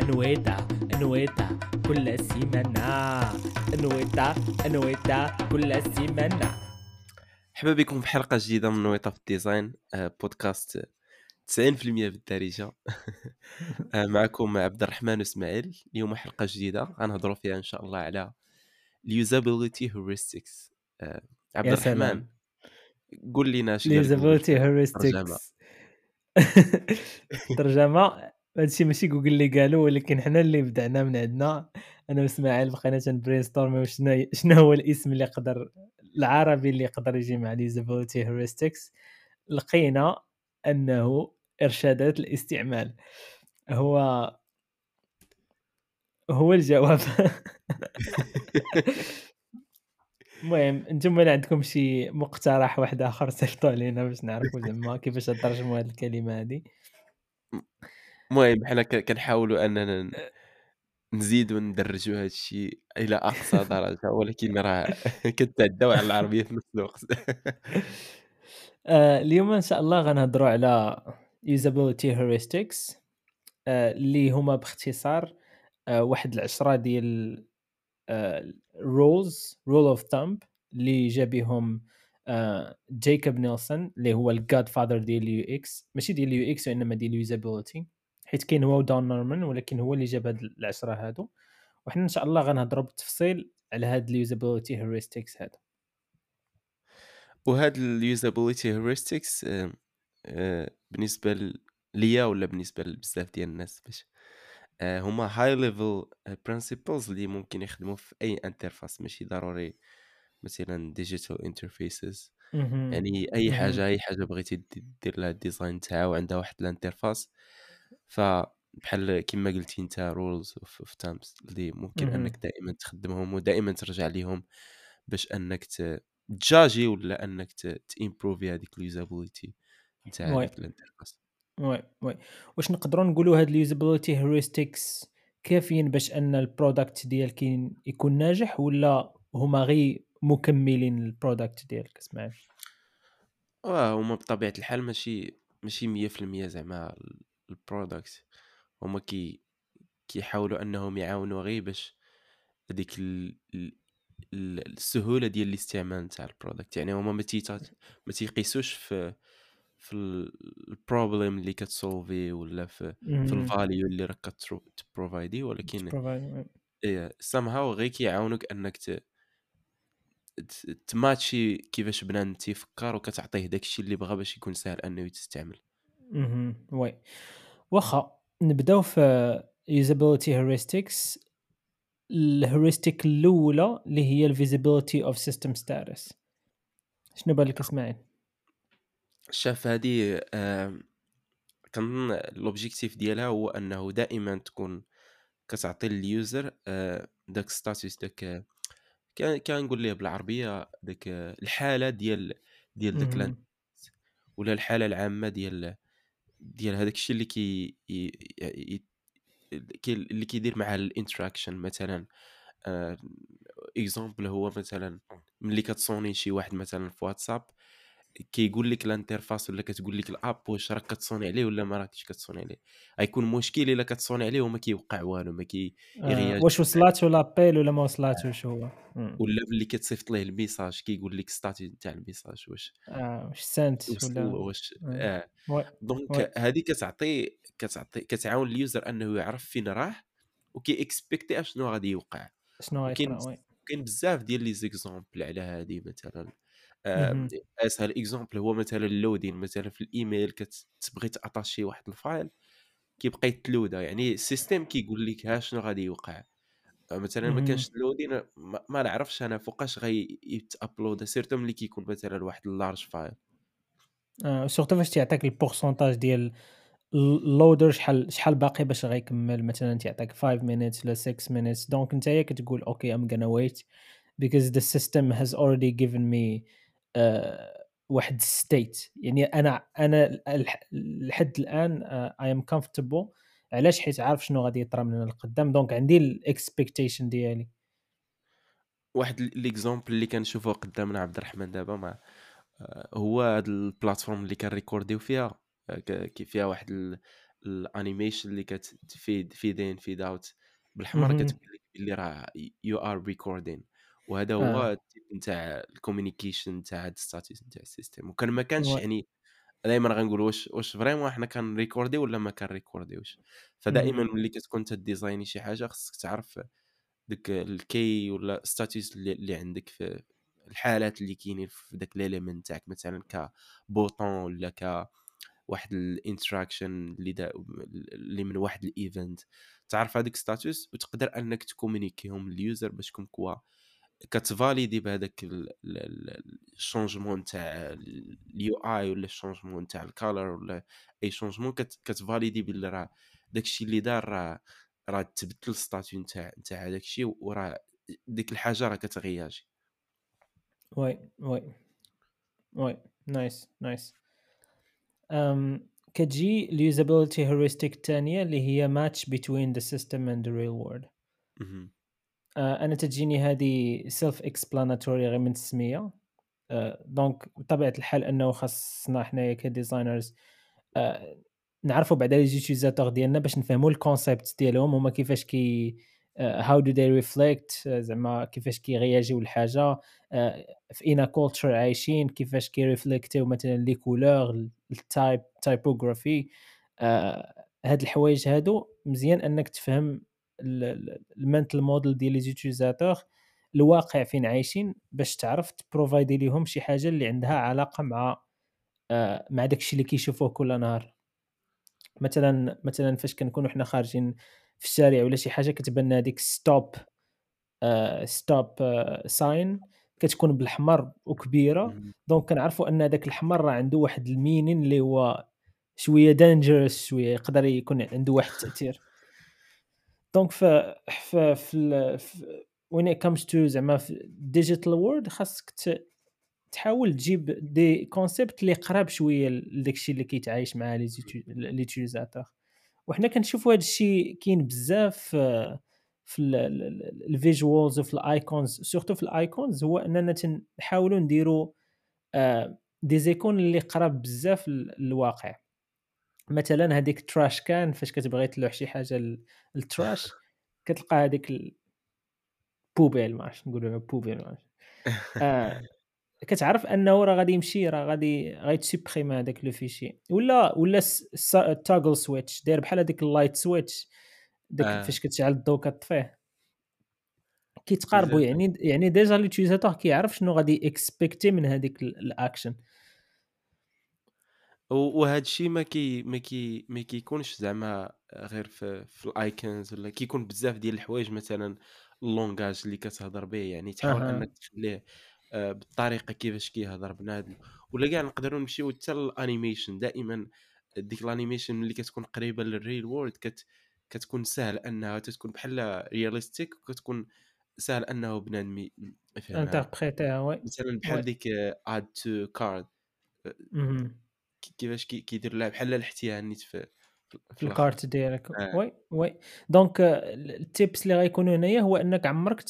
نويطة نويطة كل سيمانة نويطة نويطة كل سيمانة مرحبا بكم في حلقة جديدة من نويطة في ال design آه، بودكاست 90% بالدارجه آه، معكم عبد الرحمن واسماعيل اليوم حلقة جديدة غنهضروا فيها إن شاء الله على ال usability heuristics عبد يا الرحمن قول لنا في الترجمه heuristics الترجمة هادشي ماشي جوجل اللي قالوا ولكن حنا اللي بدعنا من عندنا. أنا وإسماعيل بقينا تن brainstorm ي شنو شنو هو الاسم اللي يقدر العربي اللي يقدر يجي مع ل usability heuristics لقينا أنه إرشادات الاستعمال. هو هو الجواب. المهم أنتم اللي عندكم شي مقترح واحد آخر صيفطوا علينا باش نعرفوا زعما كيفاش نترجموا هذه الكلمة هذه المهم حنا ك- كنحاولوا أننا ن- نزيدوا ندرجوا هذا الشيء إلى أقصى درجة ولكن راه كتعداو على العربية في نفس الوقت. آه، اليوم إن شاء الله غنهضروا على usability heuristics آه، اللي هما باختصار آه، واحد العشرة ديال rules rule of thumb اللي جا بهم آه، جايكوب نيلسون اللي هو ال godfather ديال ال UX ماشي ديال ال UX وإنما ديال ال usability حيت كاين هو ودون نورمان ولكن هو اللي جاب هاد العشرة هادو. وحنا إن شاء الله غنهضروا بالتفصيل على هاد ال usability heuristics هادو. وهاد ال usability heuristics بالنسبة ل- ليا ولا بالنسبة لبزاف ديال الناس باش آه، هما high level principles اللي ممكن يخدموا في أي interface ماشي ضروري مثلا digital interfaces. يعني أي. حاجة أي حاجة بغيتي دي- دير لها ال design تاعها وعندها واحد ال interface. فبحال كما قلتي انت rules of thumbs اللي ممكن مهم. انك دائما تخدمهم ودائما ترجع ليهم باش انك تجاجي ولا انك ت improve ي هذيك ال usability نتاع هذيك ال interface. oui oui. واش نقدروا نقولوا هاد ال usability heuristics كافيين باش ان ال product ديالك يكون ناجح ولا هما غير مكملين ال product ديالك؟ اسماعيل واه هما بطبيعة الحال ماشي ماشي 100% زعما ال product هما كي كيحاولوا أنهم يعاونوا غير باش هذيك ال... ال- ال- السهولة ديال الاستعمال تاع ال product يعني هما ما. ما تيقيسوش في في ال problem اللي كت solve ي ولا في في. ال value اللي راك كت provide ي ولكن إيه somehow غير كيعاونوك أنك ت... تماتشي كيفاش بنادم تيفكر وكتعطيه داكشي اللي بغا باش يكون سهل أنه يستعمل مهم. oui واخا نبداو في usability heuristics. ال heuristic الأولى اللي هي ال visibility of system status شنو بالك إسماعيل؟ شوف هذه آه كنظن l'objectif ديالها هو أنه دائما تكون كتعطي لل user آه داك status داك كان كنقول ليه بالعربية داك آه، الحالة ديال ديال داك. ولا الحالة العامة ديال ديال هذاك الشيء اللي كي اللي كيدير مع ال interaction مثلا exemple هو مثلا ملي كتصوني شي واحد مثلا في واتساب كيقول لك ال interface ولا كتقول لك ال app واش راك كتصوني عليه ولا ما راكش كتصوني عليه؟ غيكون مشكل إلا كتصوني عليه وما كيوقع والو ما كي آه، واش وصلات ولا بيل ولا ما وصلاتوش هو؟ مم. ولا ملي كتصيفط ليه ال message كيقول لك statut تاع ال message واش آه، واش sent وصل ولا واش آه. آه donc هذه كتعطي كتعطي كتعاون ال user أنه يعرف فين راه وكي expecti أشنو غادي يوقع. شنو غيطرا كاين بزاف ديال les exemples على هذه مثلا. آه،. اسهل exemple هو مثلا ال loading مثلا في الايميل كتبغي تاتاشي واحد ال file كيبقى يتلودا يعني ال system كيقول لك ها شنو غادي يوقع. آه، مثلا ما. كانش ال loading ما, نعرفش أنا فوقاش غي يتابلودا surtout ملي كيكون مثلا واحد ال large file آه، surtout فاش تيعطيك ال pourcentage ديال اللودر شحال شحال باقي باش غيكمل. مثلا تيعطيك 5 minutes ولا 6 minutes. donc نتايا كتقول okay I'm gonna wait because the system has already given me واحد ال state يعني أنا أنا لحد الآن I am comfortable. علاش؟ حيت عارف شنو غادي يطرا من هنا لقدام. donc عندي ال expectation ديالي. واحد l'exemple اللي كنشوفه قدامنا عبد الرحمن دابا مع آه، هو هاد ال platform اللي كنريكورديو فيها آه، فيها واحد ال- ال animation اللي كتفيد fade in fade out بالحمر اهم. كتبين لك بلي راه you are recording وهذا هو آه. ال type نتاع ال communication نتاع هاد ال status نتاع ال system وكان ما كانش. يعني دايما غنقول واش واش vraiment حنا كنريكوردي ولا ما كنريكورديوش فدائما اهم. ملي كتكون تديزايني شي حاجة خصك تعرف داك الكي ولا status اللي, اللي عندك في الحالات اللي كاينين في داك l'élément تاعك مثلا ك bouton ولا ك واحد ال interaction اللي دا اللي من واحد ال event تعرف هذيك status وتقدر أنك تكومونيكيهم لل user باش comme quoi كتفاليدي بهذاك ال changement تاع ال UI ولا ال changement تاع ال color ولا أي changement كتفاليدي باللي راه داكشي اللي دار راه راه تبدل ال statut نتاع نتاع هذاك الشيء وراه ديك الحاجة راه كتغياجي Ouais, ouais, ouais. Nice, nice. أم كتجي ال usability heuristic الثانية اللي هي match between the system and the real world. آه، أنا تجيني هذه self explanatory غير من السميه donc بطبيعة الحال أنه خاصنا حنايا ك designers آه، نعرفوا بعدا les utilisateurs ديالنا باش نفهموا ال concept ديالهم هما كيفاش كي how do they reflect زعما كيفاش كيغياجيو الحاجة في اينا culture عايشين كيفاش كيريفليكتيو مثلا les couleurs ال type typography هاد الحوايج هادو مزيان أنك تفهم ال mental model ديال les utilisateurs الواقع فين عايشين باش تعرف تبروفايدي ليهم شي حاجة اللي عندها علاقة مع آه، مع داكشي اللي كيشوفوه كل نهار. مثلا مثلا فاش كنكونوا حنا خارجين في الشارع ولا شي حاجة كتبان هذيك stop stop sign كتكون بالاحمر وكبيرة. donc كنعرفوا أن هذاك الاحمر راه عنده واحد ال meaning اللي هو شوية dangerous شوية يقدر يكون عنده واحد التأثير. donc ف ف في- when it comes to زعما في digital world خاصك تحاول تجيب des concepts اللي قراب شوية لداك الشيء اللي كيتعايش معاه les utilisateurs وحنا كنشوفوا هذا الشيء كاين بزاف آه، في ال visuals وفي ال icons surtout في ال icons هو أننا نحاولوا نديروا des icônes اللي قراب بزاف للواقع. مثلا هذيك trash can فاش كتبغي تلوح شي حاجة لل trash كتلقى هذيك ال poubelle ما عرفتش نقولوا poubelle ما عرفتش. آه كتعرف أنه راه غادي يمشي راه غادي غيتسوبريم هذاك le fichier ولا ولا ال toggle switch داير بحال هذيك ال light switch داك آه. فاش كتشعل الضوء كطفيه كيتقاربوا. يعني يعني déjà l'utilisateur كيعرف شنو غادي expecti من هذيك ال- الأكشن وهذا الشيء ما كي ما كي ما كيكونش زعما غير في في ال icons ولا كيكون بزاف ديال الحوايج مثلا ال langage اللي كتهضر به يعني تحاول أها. أنك تخليه آه، بالطريقة كيفاش كيهضر بنادم. ولا كاع نقدروا نمشيو حتى لل animation. دائما ديك ال animation ملي كتكون قريبة لل real world كت كتكون سهل أنها تكون بحال realistic وكتكون سهل أنه بنادم يفهمها. انتربريتيها وي مثلا بحال ديك اد تو كارد. كيفاش كي- كيدير لها بحال الاحتيال نيت في في الكارت ديالك. آه. وي وي. دونك التيبس اللي غيكونوا هنايا هو إنك عمرك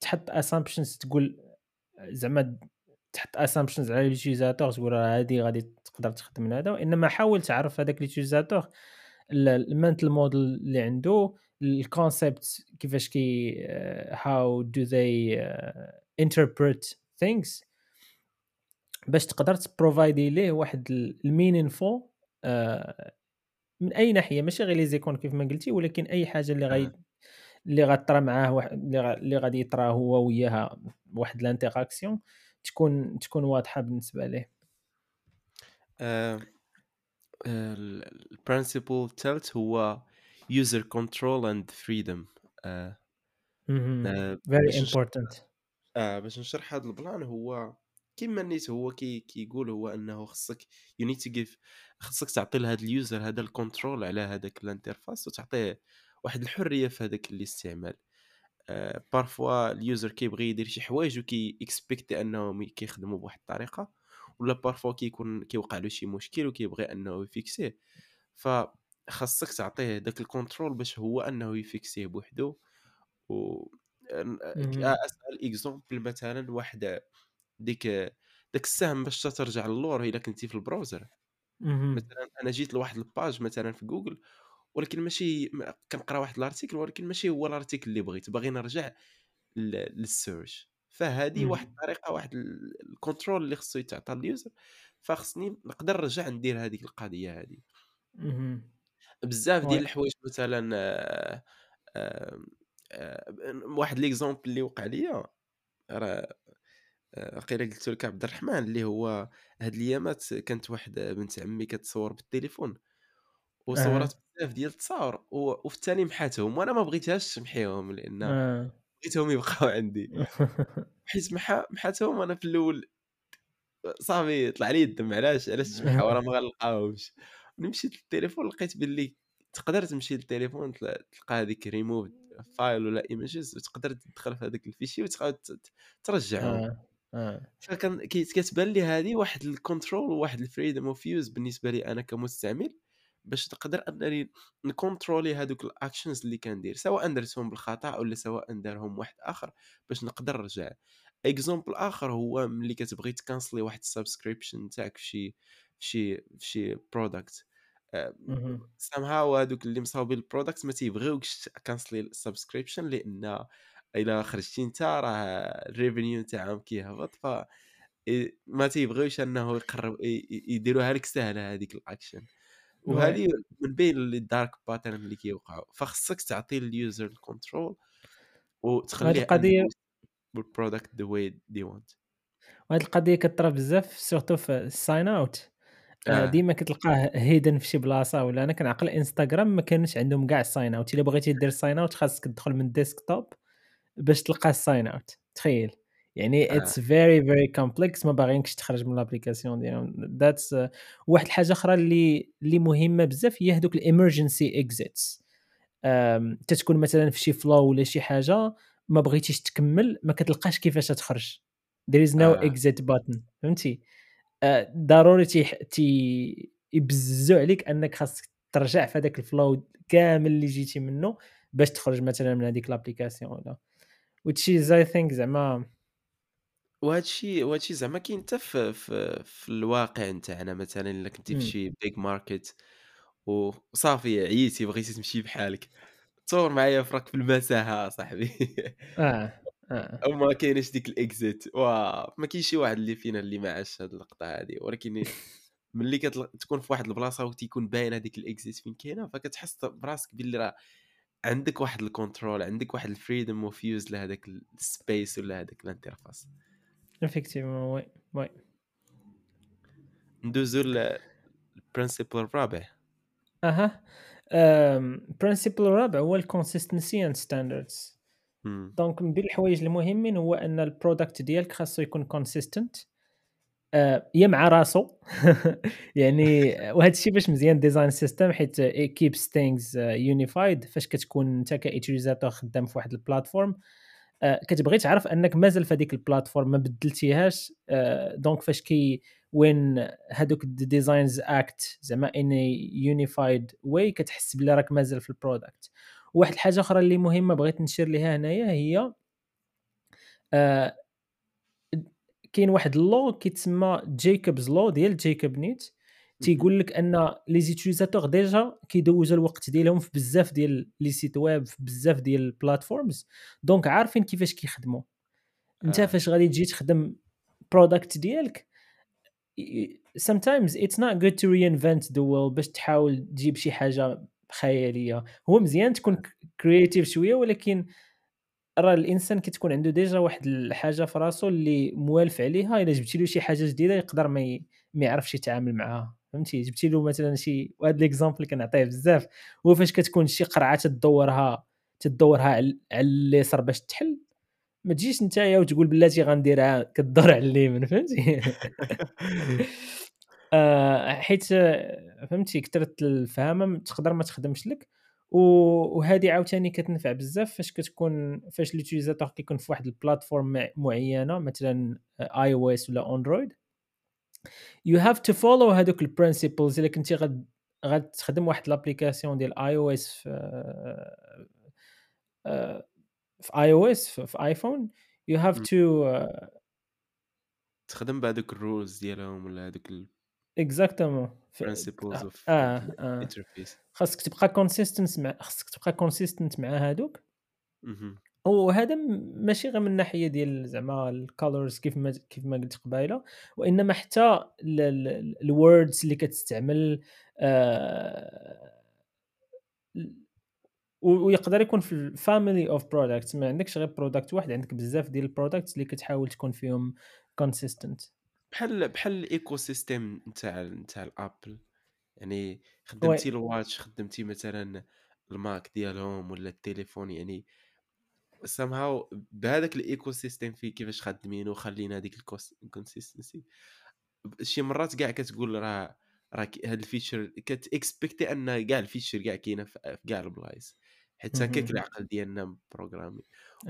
تحط اسامبشنز تقول زعما تحط اسامبشنز على اليوتيزاتور تقول راه هذه غادي تقدر تخدم هذا وإنما حاول تعرف هذاك اليوتيزاتور المنتل موديل اللي عنده الكونسيبت كيفاش كي how do they interpret things باش تقدر تبروفايدي ليه واحد ال meaningful من أي ناحية ماشي غير les icônes كيف ما قلتي ولكن أي حاجة اللي آه. اللي غطرى معاه اللي غا- اللي غادي يطرى هو وياها واحد ال interaction تكون تكون واضحة بالنسبة ليه. ال principle الثالث هو user control and freedom important. آه باش نشرح هذا ال plan هو كيما نيت هو كي كيقول هو أنه خصك you need to give خصك تعطي لهذا ال user هذا ال control على هذاك ال interface وتعطيه واحد الحرية في هذاك الاستعمال. آه parfois ال user كيبغي يدير شي حوايج وكي اكسبكتي أنهم كيخدموا بواحد الطريقة ولا parfois كيكون كيوقع له شي مشكل وكيبغي أنه يفيكسيه. فخاصك تعطيه داك ال control باش هو أنه يفيكسيه بوحدو. و مهم. أسأل exemple مثلا واحد ديك داك السهم باش ترجع للور إلا كنتي في ال browser مثلًا أنا جيت لواحد الpage مثلًا في جوجل ولكن ماشي كنقرا واحد الarticle ولكن ماشي هو الarticle اللي بغيت، باغي نرجع ل للsearch. فهذه واحد إمم، الطريقة واحد ال الcontrol اللي خصو يتعطى للuser فخصني نقدر نرجع ندير هذيك القضية هذه. بزاف ديال الحوايج مثلًا آآ، آمم، آآ، واحد l'exemple اللي وقع ليا راه آآ، وقيلا قلت لك عبد الرحمن اللي هو هاد الأيامات كانت واحد بنت عمي كتصور بالتليفون أها، وصورات بزاف ديال التصاور وفي التالي محاتهم وأنا ما بغيتهاش تمحيهم لأن آه. بغيتهم يبقاو عندي. حيت محا محاتهم أنا في الأول صافي طلع لي الدم علاش؟ علاش تمحاو راه ما غنلقاهمش. مشيت للتليفون لقيت باللي تقدر تمشي للتليفون تل تلقى هذيك remove file ولا images وتقدر تدخل في هذاك ال fichier وتعاود ترجعهم. آه، آه، فكان كي كتبان لي هذه واحد الcontrol وواحد الfreedom of use بالنسبة لي أنا كمستعمل، باش نقدر أنني نكونترولي هادوك الactions اللي كندير، سواء درتهم بالخطأ ولا سواء دارهم واحد آخر باش نقدر نرجع. example آخر هو ملي كتبغي تكانسلي واحد الsubscription نتاعك في شي في شي في شي product. آآ اهم، somehow هادوك اللي مصاوبين الproduct ما تيبغيوكش تكانسلي الsubscription لأن إلا خرجتي أنت راه الrevenue نتاعهم كيهبط ف ما تيبغيوش أنه يقرب يديروها لك ساهلة هذيك ouais. وهذه من بين dark pattern اللي كيوقعوا، فخصك تعطي وتخليه أنه القضية يستعمل الproduct the way they want. وهاد القضية كطرا بزاف surtout في الsign out آآ، آه، ديما كتلقاه hidden في شي بلاصة ولا أنا كنعقل إنستغرام ما كانش عندهم كاع الsign out إلا بغيتي دير sign out خاصك تدخل من ال desktop باش تلقى الsign out. تخيل. يعني آه، it's very very complex ما باغيينكش تخرج من ال application ديالهم. That's uh, واحد الحاجة أخرى اللي اللي مهمة بزاف هي الemergency exits. آمم، تتكون مثلًا في شي flow ولا شي حاجة ما بغيتيش تكمّل ما كتلقاش كيفاش تخرج. There is no آه. exit button. فهمتي؟ آآ، ضروري تيح تي يبزّزوا عليك أنك خاصك ترجع في هذاك الflow كامل اللي جيتي منه باش تخرج مثلًا من هذيك الapplication. ولا which is I think زعما وهذا الشيء وهذا الشيء زعما كاين حتى في في في الواقع نتاعنا. مثلًا إلا كنتي في شي big market و وصافي عييتي بغيتي تمشي بحالك، تصور معايا فراك في المساحة أصاحبي آه، آه، وما كايناش ديك الexit. واه ما كاينش شي واحد اللي فينا اللي ما عاش هاد اللقطة هادي، ولكن ملي كتل تكون في واحد البلاصة وتيكون باين هذيك الexit فين كاينة، فكتحس براسك باللي راه عندك واحد الcontrol عندك واحد of use لهذاك الspace ولا هذاك الinterface. effectivement oui، oui. ندوزو ل الprinciple الرابع. آمم principle الرابع هو and standards. إمم. donc من بين الحوايج المهمين هو أن الproduct ديالك خاصو يكون consistent آآ يا مع راسو. يعني وهذا الشيء باش مزيان design system حيت keeps things unified. فاش كتكون أنت كutilisateur خدام في واحد ال platform آآ كتبغي تعرف أنك مازال في هذيك ال platform ما بدلتيهاش. آآ donc فاش كي هادوك the designs act زعما a unified way كتحس بلي راك مازال في الproduct. وواحد الحاجة أخرى اللي مهمة بغيت نشير ليها هنايا هي كاين واحد الlaw كيتسمى Jakob's law ديال Jakob Nielsen اهم. تيقول لك أن les utilisateurs déjà كيدوزوا الوقت ديالهم في بزاف ديال les sites web في بزاف ديال ال platforms donc عارفين كيفاش كيخدموا انت آه. فاش غادي تجي تخدم product ديالك sometimes it's not good to reinvent the wheel باش تحاول تجيب شي حاجة خيالية. هو مزيان تكون creative شوية ولكن راه الإنسان كتكون عنده déjà واحد الحاجة في راسو اللي موالف عليها إلا جبتي له شي حاجة جديدة يقدر ما ي... ما يعرفش يتعامل معاها. فهمتي؟ جبتي له مثلا شي وهذا l'exemple كنعطيه بزاف. هو فاش كتكون شي قرعة تدورها تدورها على اليسار باش تحل ما تجيش نتايا وتقول بلاتي غنديرها كدور على اليمين. فهمتي؟ آه، حيت فهمتي؟ كثرة الفهامة تقدر ما تخدمش لك. وهذه عاوتاني كتنفع بزاف فاش كتكون فاش l'utilisateur كيكون في واحد ال platform مع معينة مثلًا iOS ولا Android you have to follow هادوك الprinciples إلا كنتي غاد غتخدم واحد l'application ديال iOS في آآ في في في iPhone you have إمم. to آه، تخدم بهادوك الrules ديالهم ولا ال exactement ف principles آه، آه، آه، خاصك تبقى consistent مع خاصك تبقى consistent مع هادوك، وهذا ماشي غير من الناحية ديال زعما الcolors كيف ما كيف ما قلت قبيلة، وإنما حتى ال ال الwords اللي كتستعمل و ويقدر يكون في الfamily of products. ما عندكش غير product واحد عندك بزاف ديال الproducts اللي كتحاول تكون فيهم consistent. بحال بحال الecosystem نتاع نتاع الApple يعني خدمتي الwatch خدمتي مثلًا الMac ديالهم ولا التليفون يعني somehow بهذاك الecosystem فيه كيفاش خادمينه خلينا هذيك الconsistency شي مرات كاع كتقول راه راه هاد ال feature كتإكسبكتي أن كاع ال feature كاع كاينة في في كاع البلايص، حيت هكاك العقل ديالنا مبروغرامي.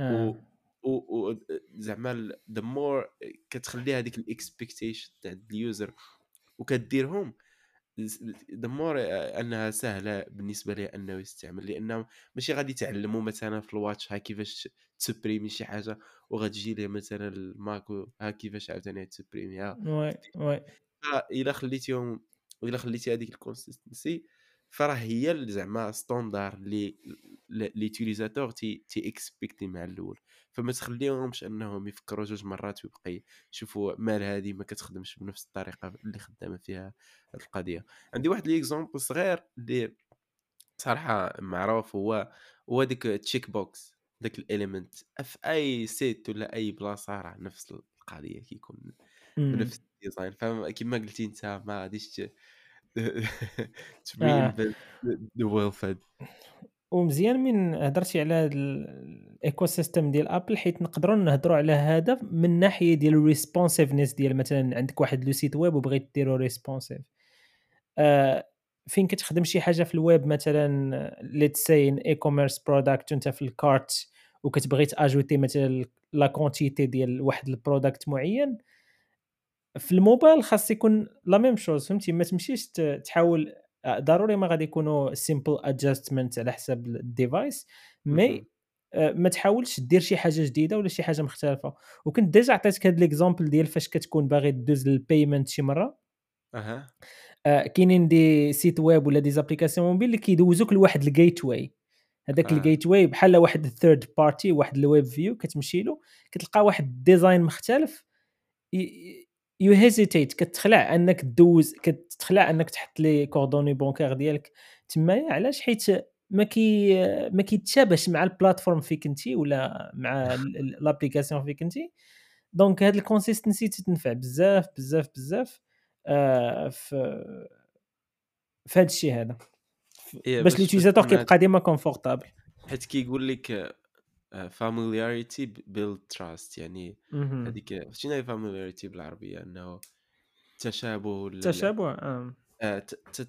و آه، و و زعما the more كتخلي هذيك الexpectation تاع الuser وكديرهم ز the more أنها سهلة بالنسبة ليه أنه يستعمل، لأنه ماشي غادي تعلّمو مثلًا في الwatch ها كيفاش تسبريمي شي حاجة وغتجي ليه مثلًا الماك ها كيفاش عاوتاني تسبريميها. oui، oui، فإلا خليتيهم إلا خليتي هذيك الconsistency فراه هي زعما standard اللي ل l'utilisateur تي تيإكسبيكتي مع الأول، فما تخليهمش أنهم يفكروا جوج مرات ويبقى يشوفوا مال هادي ما كتخدمش بنفس الطريقة اللي خدامة فيها هاد القضية. عندي واحد l'exemple صغير اللي صراحة معروف هو هو ديك الcheck box داك الelement في أي site ولا أي بلاصة راه نفس القضية كيكون بنفس الديزاين فاهم كيما قلتي أنت ما غاديش ت آه. the ومزيان من هضرتي على هاد ال ecosystem ديال ابل حيت نقدروا نهضروا على هذا من ناحية ديال ال responsiveness ديال مثلا عندك واحد le site web وبغيت ديرو responsive آه فين كتخدم شي حاجة في الويب مثلا let's say an e-commerce product وانت في ال cart وكتبغي t'ajouter مثلا la quantité ديال واحد ال product معين؟ في الموبايل خاص يكون la même chose فهمتي؟ ما تمشيش تحاول آآ ضروري ما غادي يكونوا simple adjustment على حساب اهم، mais آآ ما تحاولش دير شي حاجة جديدة ولا شي حاجة مختلفة، وكنت déjà عطيتك هاد l'exemple ديال فاش كتكون باغي دوز للpayment شي مرة. أها، آآ كاينين des sites web ولا des applications mobiles اللي كيدوزوك لواحد الgateway. هذاك آه، الgateway بحال واحد الthird party واحد الweb view كتمشي له كتلقى واحد الdesign مختلف ي you hesitate كتخلع أنك دوز كتخلع أنك تحط les coordonnées bancaires ديالك تمايا علاش؟ حيت ما كي ما كيتشابهش مع ال platform فين كنتي ولا مع l'application فين كنتي، دونك هاد الconsistency تتنفع بزاف، بزاف، بزاف آآ في في هاد الشي هذا، باش أنها كيبقى ديما comfortable. حيت كيقول لك b build trust يعني. هذيك شنو هي؟ أنه التشابه ولا ال التشابه آه. آه،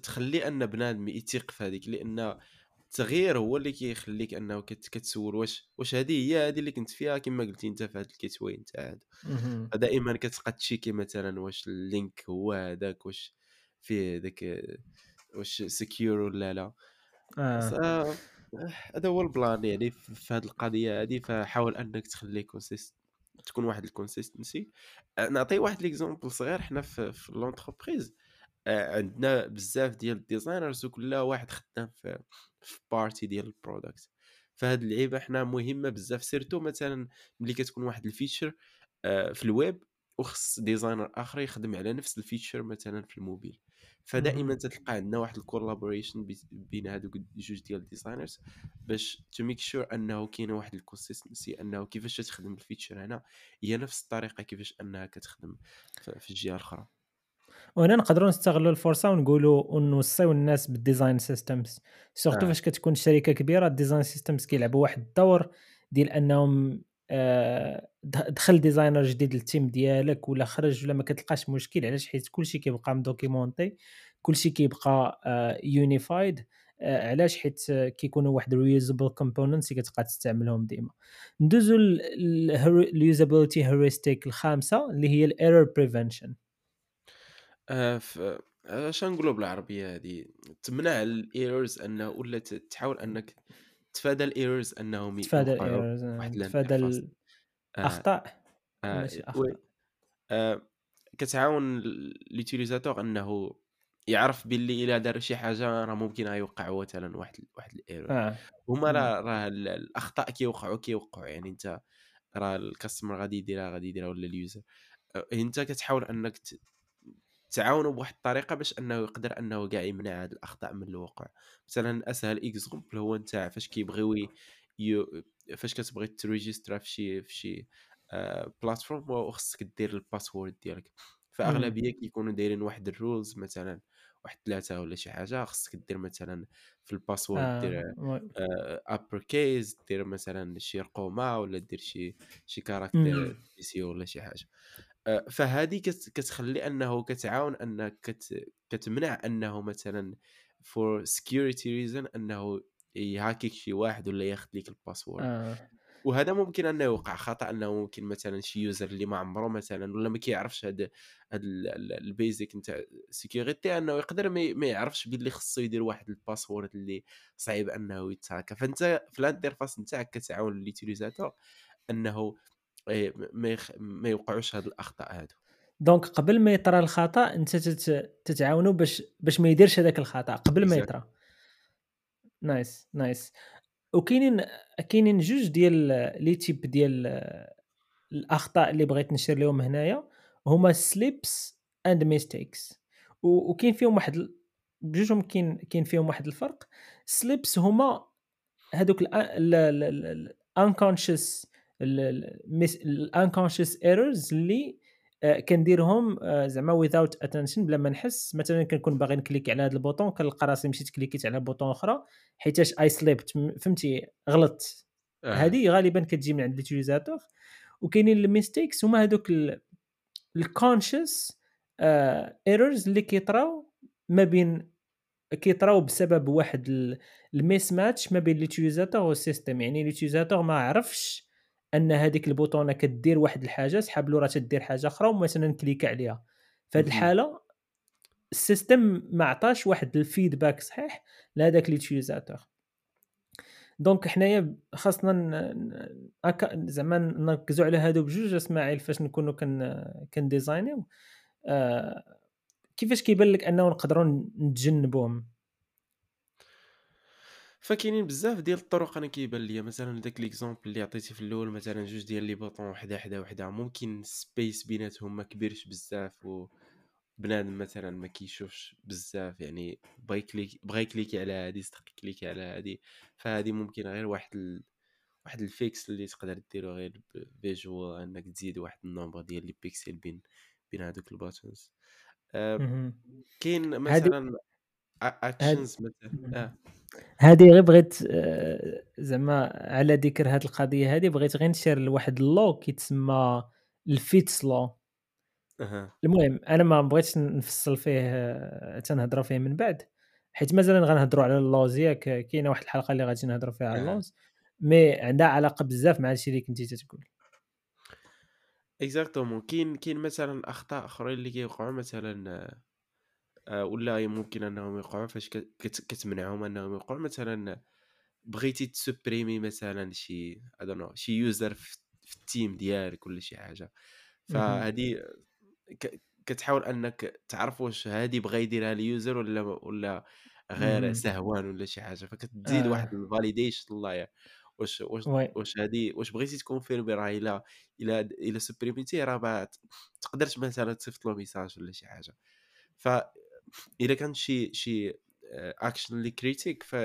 تخلّي أن بنادم يثيق في هذيك، لأن التغيير هو اللي كيخلّيك كت كتسول واش واش هذه هي هذه اللي كنت فيها كما قلتي أنت في هذا الgateway نتاع هذا،. فدائمًا كتبقى تشيكي مثلًا واش الlink هو هذاك، واش فيه داك واش secure والّا لا، آه. هذا هو البلان يعني في هذه القضية هذه، فحاول أنك تخلي consist تكون واحد الconsistency. آآ نعطي واحد l'exemple صغير حنا في في l'entreprise. آآ عندنا بزاف ديال الdesigners وكل واحد خدام في في party ديال الproduct فهاد اللعيبة حنا مهمة بزاف. surtout مثلًا ملي كتكون واحد الfeature آآ في الويب وخص designer آخر يخدم على نفس الfeature مثلًا في الموبيل، فدائمًا. تتلقى عندنا واحد بيت بين هادوك جوج ديال الdesigners باش to make sure أنه كاينة واحد الconsistency أنه كيفاش تخدم الfeature هنا هي نفس الطريقة كيفاش أنها كتخدم في الجهة الأخرى. وهنا نقدروا نستغلوا الفرصة ونقولوا ونوصيو الناس ب ال design systems surtout آه، فاش كتكون شركة كبيرة ال design systems كيلعبوا واحد الدور ديال أنهم دخل designer جديد لل team ديالك ولا خرج ولا ما كتلقاش مشكل علاش؟ حيت كلشي كيبقى مـ documenté كلشي كيبقى unified علاش؟ حيت آه، كيكونوا واحد ال reusable components اللي كتبقى تستعملهم ديما. ندوزو ال usability heuristic الخامسة اللي هي ال error prevention اش نقولوا بالعربية هذه، تمنع الerrors أنه ولا تحاول أنك تتفادى الerrors أنهم ي تفادى في واحد تفادى الinterface آه، آه، كتعاون l'utilisateur أنه يعرف باللي إلا دار شي حاجة راه ممكن غيوقع مثلا واحد واحد ال error. آه هما مم. راه راه ال- الأخطاء كيوقعوا كيوقعوا. يعني أنت راه ال customer غادي يديرها غادي يديرها ولا ال user أنت كتحاول أنك تعاونوا بواحد الطريقة باش أنه يقدر أنه كاع يمنع هاد الأخطاء من الوقوع مثلا أسهل exemple هو انت فاش كيبغيو يو- فاش كتبغي ت registera في شي في شي آه، platform وخصك دير ال password ديالك مم. فأغلبية كيكونوا دايرين واحد ال rules مثلا واحد ثلاثة ولا شي حاجة خصك دير مثلا في ال password دير آه oui. upper case دير مثلا شي رقومة ولا دير شي شي caractère مم. spéciaux ولا شي حاجة آه، فهذه كت- كتخلي أنه كتعاون انك كت كتمنع أنه مثلا for security reason أنه ي hackيك شي واحد ولا ياخذ لك ال password. آه. وهذا ممكن أنه يوقع خطأ أنه ممكن مثلا شي user اللي ما عمره مثلا ولا ما كيعرفش هذا هذا ال basic نتاع security أنه يقدر ما يعرفش باللي خصو يدير واحد password اللي صعيب أنه يت hackا فأنت في ال interface نتاعك كتعاون l'utilisateur أنه ما يخ... ما يوقعوش هاد الأخطاء هادو. donc قبل ما يطرى الخطأ أنت تت- تتعاونوا باش باش ما يديرش هذاك الخطأ قبل ما. يطرى. nice nice. وكاينين كاينين جوج ديال les types ديال الأخطاء اللي بغيت نشير لهم هنايا. هما slips and mistakes وكاين فيهم واحد بجوجهم كاين كاين فيهم واحد الفرق. slips هما هذوك ال unconscious ال unconscious errors اللي آه، كنديرهم آه، زعما without attention بلا ما نحس. مثلا كنكون باغي ن click على هذا ال bouton كنلقى راسي مشيت cliquيت على bouton أخرى حيتاش I slipped فهمتي غلطت. آه. هذه غالبا كتجي من عند ال utilisateur وكاينين ال mistakes هما هذوك ال conscious errors اللي كيطراو ما بين كيطراو بسبب واحد ال- ال mismatch ما بين ال utilisateur و ال system يعني ال utilisateur ما عرفش أن هذيك ال boutonة كدير واحد الحاجة سحاب له راه تدير حاجة أخرى ومثلا cliqua عليها. في هذه. الحالة ال system ما عطاش واحد ال feedback صحيح لهذاك ال utilisateur donc حنايا خاصنا زعما نركزوا على هادو بجوج إسماعيل فاش نكونوا كن كن designيو. آه كيفاش كيبان لك أنه نقدروا نتجنبوهم؟ فكاينين بزاف ديال الطرق أنا كيبان ليا. مثلا داك l'exemple اللي عطيتي في الأول مثلا جوج ديال les boutons وحدة حدا وحدة. ممكن space بيناتهم ما كبيرش بزاف و بنادم مثلا ما كيشوفش بزاف. يعني بغا ي click بغا ي cliquي على هادي يستحق ي cliquي على هادي. فهادي ممكن غير واحد ال... واحد ال fix اللي تقدر ديرو غير visuel أنك تزيد واحد ال nombre ديال les pixels بين بين هادوك ال buttons مهم. كاين مثلا actions مثلا هذه غير بغيت آه، زعما على ذكر هذه القضية هذه بغيت غير نشير لواحد ال law كيتسمى ال Fitts law المهم أنا ما بغيتش نفصل فيه آه، تنهضروا فيه من بعد حيت مازال غنهضروا على ال laws ياك كاينة واحد الحلقة اللي غادي نهضروا فيها على. ال laws mais عندها علاقة بزاف مع الشيء اللي كنتي تتقول. exactement كاين كاين مثلا أخطاء أخرين اللي كيوقعوا مثلا آه، آه، ولا ممكن أنهم يوقعوا فاش كت- كت- كتمنعهم أنهم يوقعوا مثلا بغيتي ت supprimي مثلا شي I don't know شي user في ال team ديالك ولا شي حاجة. فهذه كتحاول أنك تعرف واش هذه بغا يديرها ال user ولا ولا غير. سهوان ولا شي حاجة فكتزيد آه. واحد ال validation الله واش واش oui واش هذه واش بغيتي ت confirmي راه إلا إلا إلا supprimيتي راه ما تقدرش مثلا تصيفط له message ولا شي حاجة ف إلا كان شي شي اكشن اللي critique ف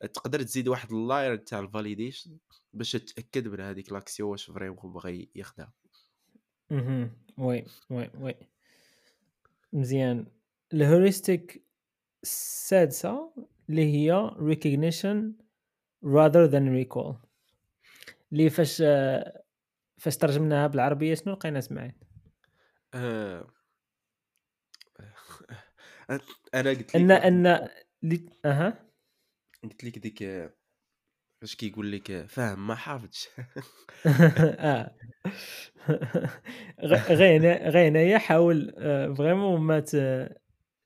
تقدر تزيد واحد ال layer تاع ال validation باش تتأكد من هذيك l'action واش vraiment بغى ياخذها مهم. oui oui oui. مزيان. ال heuristique السادسه اللي هي recognition rather than recall. اللي فاش آه، فاش ترجمناها بالعربية شنو؟ لقينا اسماعيل آه. أنا قلت لك أن ان لي- أها. قلت لك ديك آه، فاش كيقول لك آه، فاهم ما حافظش. آه. غير غير هنايا حاول vraiment ما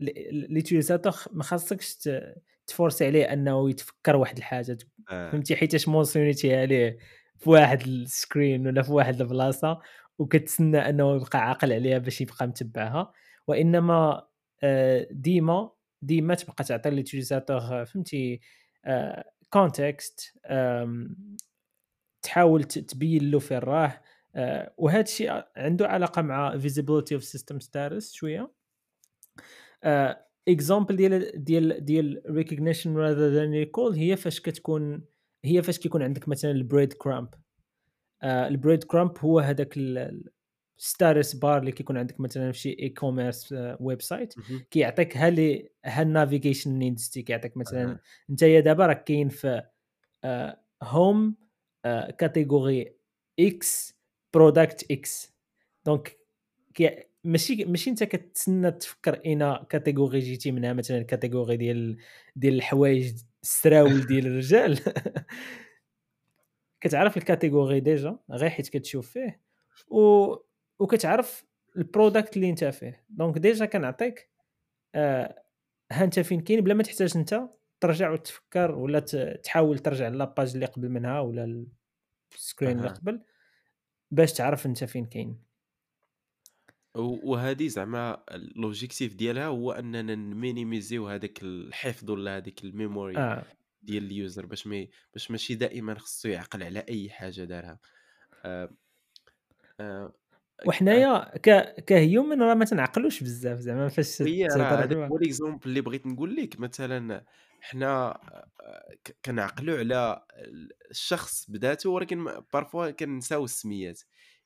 l'utilisateur ما خاصكش ت- تforcي عليه أنه يتفكر واحد الحاجة. آه. فهمتي؟ حيتاش mentionnيتي عليه في واحد ال screen ولا في واحد البلاصة وكتسنى أنه يبقى عاقل عليها باش يبقى متبعها. وإنما آه، ديما ديما تبقى تعطي l'utilisateur فهمتي؟ context تحاول تبين له فين راه. آه، وهذا الشيء عنده علاقة مع visibility of system status شوية. example ديال ديال ديال recognition rather than recall هي فاش كتكون هي فاش كيكون عندك مثلا ال breadcrumb ال breadcrumb هو هذاك status bar اللي كيكون عندك مثلا في شي e-commerce website كيعطيك ها لي ها ال navigation needs كيعطيك مثلا انت دابا راك كاين في home category X product X donc ماشي ماشي انت كتسنى تفكر اين category جيتي منها مثلا ال category ديال ديال الحوايج السراول ديال الرجال. كتعرف ال category déjà غير حيت كتشوف فيه. و وكتعرف ال product اللي انت فيه. donc déjà كنعطيك آه ها انت فين كاين بلا ما تحتاج انت ترجع وتفكر ولا تحاول ترجع la page اللي قبل منها ولا ال screen اللي قبل باش تعرف انت فين كاين. وهذه زعما l'objectif ديالها هو أننا ن minimisيو هذاك الحفظ ولا هذيك ال memory آه. ديال ال user باش ما باش ماشي دائما خصو يعقل على أي حاجة دارها. آه آه وحنايا ك ك human راه ما تنعقلوش بزاف زعما فاش هي هذاك هو l'exemple اللي بغيت نقول لك. مثلا حنا آه، كنعقلوا على الشخص بذاته ولكن parfois كنساو السميات.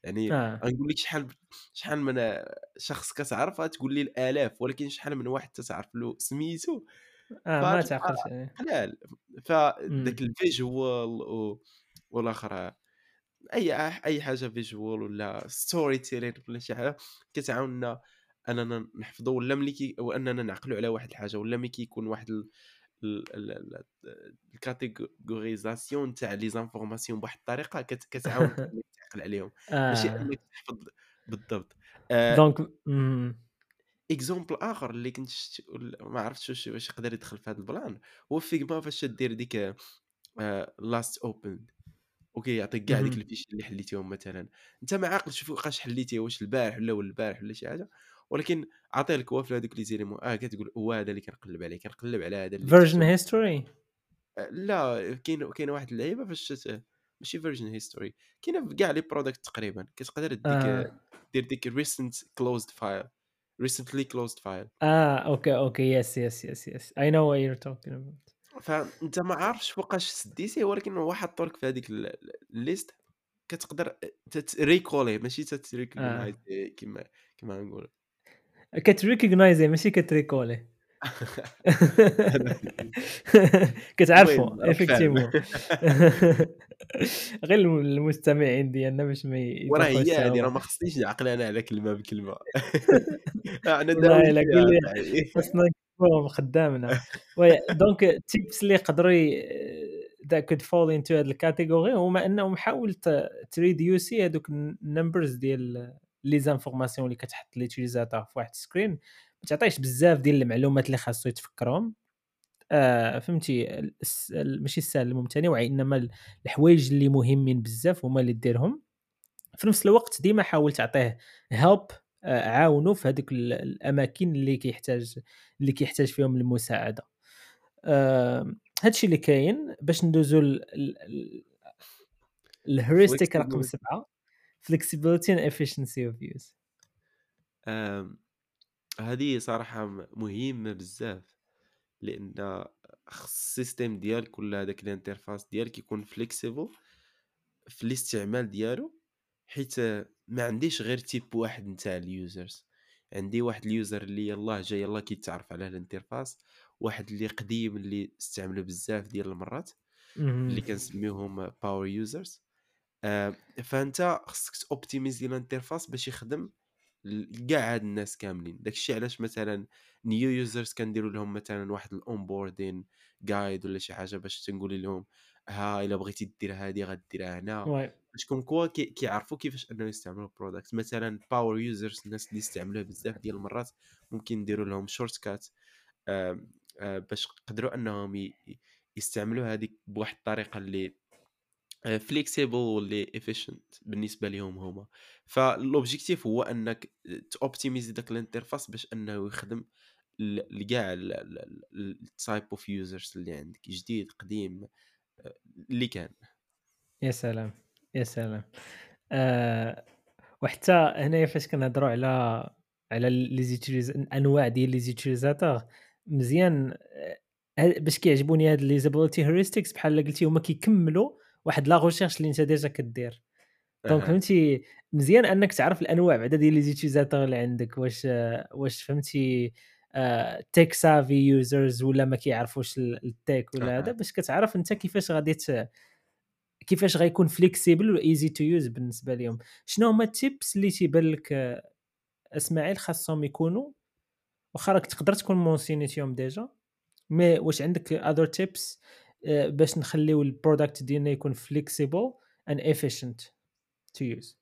يعني آه. غنقول لك شحال شحال من شخص كتعرف تقول لي الآلاف ولكن شحال من واحد تتعرف له سميتو. آه ما تعقلش عليه قلال. فذاك ال visuel والآخر أي أي حاجة visuel ولا storytelling ولا شي حاجة كتعاوننا أننا نحفظوا ولا ملي كي وأننا نعقلوا على واحد الحاجة ولا ملي كيكون واحد ال catégorisation تاع les informations بواحد الطريقة كتعاون تعقل عليهم. ماشي آه. أنك تحفظ بالضبط. donc exemple آخر اللي كنت ما عرفتش واش واش يقدر يدخل في هذا ال plan هو Figma فاش دير ديك last open أوكي يعطيك كاع ديك ال fiches اللي حليتيهم مثلا. أنت ما عاقلش فوقاش حليتيه واش البارح ولا البارح ولا شي حاجة ولكن عطيه لك في هذوك les éléments آه كتقول هو هذا اللي كنقلب عليه كنقلب على هذا فيرجن هيستوري لا كاين كاين واحد اللعيبة فاش ماشي version history كاينة في كاع les products تقريبا. كتقدر ديك آه. دير ديك recent closed file recently closed file. آه okay okay yes yes yes yes I know what you're talking about فأنت ما عارفش فوقاش سديتيه ولكن هو حطولك في هذيك ال liste كتقدر ت recallي ماشي تت recognize آه. كما كما نقول كت recognizي ماشي كت recallي كتعرفوا effectivement غير المستمعين ديالنا باش ما وراه هي هذه راه ما خصنيش نعقل أنا على كلمة بكلمة. أنا إلا خصنا نكونوا خدامنا. دونك تيبس اللي يقدروا ذا كود فول انتو هذه الكاتيجوري هما انهم حاول تريديوسي هذوك النمبرز ديال لي زانفورماسيون اللي كتحط ليتيليزاتور في واحد السكرين ما تعطيش بزاف ديال المعلومات اللي خاصو يتفكرهم. آه فهمتي؟ ماشي السهل الممتنع وإنما الحوايج اللي مهمين بزاف هما اللي ديرهم. في نفس الوقت ديما حاول تعطيه help آه عاونو في هذوك الأماكن اللي كيحتاج اللي كيحتاج فيهم المساعدة. هادشي اللي كاين باش ندوزو ال heuristic رقم سبعة flexibility and efficiency of use. هذه صراحة مهمة بزاف لأن خص ال system ديالك ولا هذاك ال interface ديالك يكون flexible في الاستعمال ديالو حيت ما عنديش غير type واحد نتاع ال users. عندي واحد ال user اللي يلاه جاي يلاه كيتعرف على ال interface واحد اللي قديم اللي استعملوا بزاف ديال المرات اللي كنسميوهم power users فأنت خصك t'optimisي ال interface باش يخدم لكاع هاد الناس كاملين. داكشي علاش مثلا new users كنديروا لهم مثلا واحد ال onboarding guide ولا شي حاجة باش تنقول لهم ها إلا بغيتي دير هادي غديرها هنا. باش كون كوا كيعرفوا كيفاش انه يستعملوا ال product مثلا power users الناس اللي يستعملوها بزاف ديال المرات ممكن نديروا لهم shortcut باش يقدروا أنهم يستعملوا هذيك بواحد الطريقة اللي flexible واللي efficient بالنسبة لهم هما. فال objective هو أنك t'optimisي داك ال interface باش أنه يخدم لكاع ال type of users اللي عندك. جديد قديم آه، اللي كان. يا سلام يا سلام. آه وحتى هنايا فاش كنهضروا على على les utilis- انواع ديال les utilisateurs مزيان آه، باش كيعجبوني هاد les usability heuristics بحال قلتي هما كيكملوا واحد لا ريشيرش اللي انت ديجا كدير. دونك. فهمتي مزيان أنك تعرف الأنواع بعدا ديال لي زيتيليزاتور اللي عندك واش واش فهمتي تيك سافي يوزرز ولا ما كيعرفوش التيك ولا هذا. باش كتعرف أنت كيفاش غادي كيفاش غيكون فليكسيبل وايزي تو يوز بالنسبة لهم شنو هما التيبس اللي تيبان لك آه، إسماعيل خاصهم يكونوا؟ واخا راك تقدر تكون مونسينيتيهم ديجا مي واش عندك اذر تيبس باش نخليو البرودكت ديالنا يكون فليكسيبل and efficient to use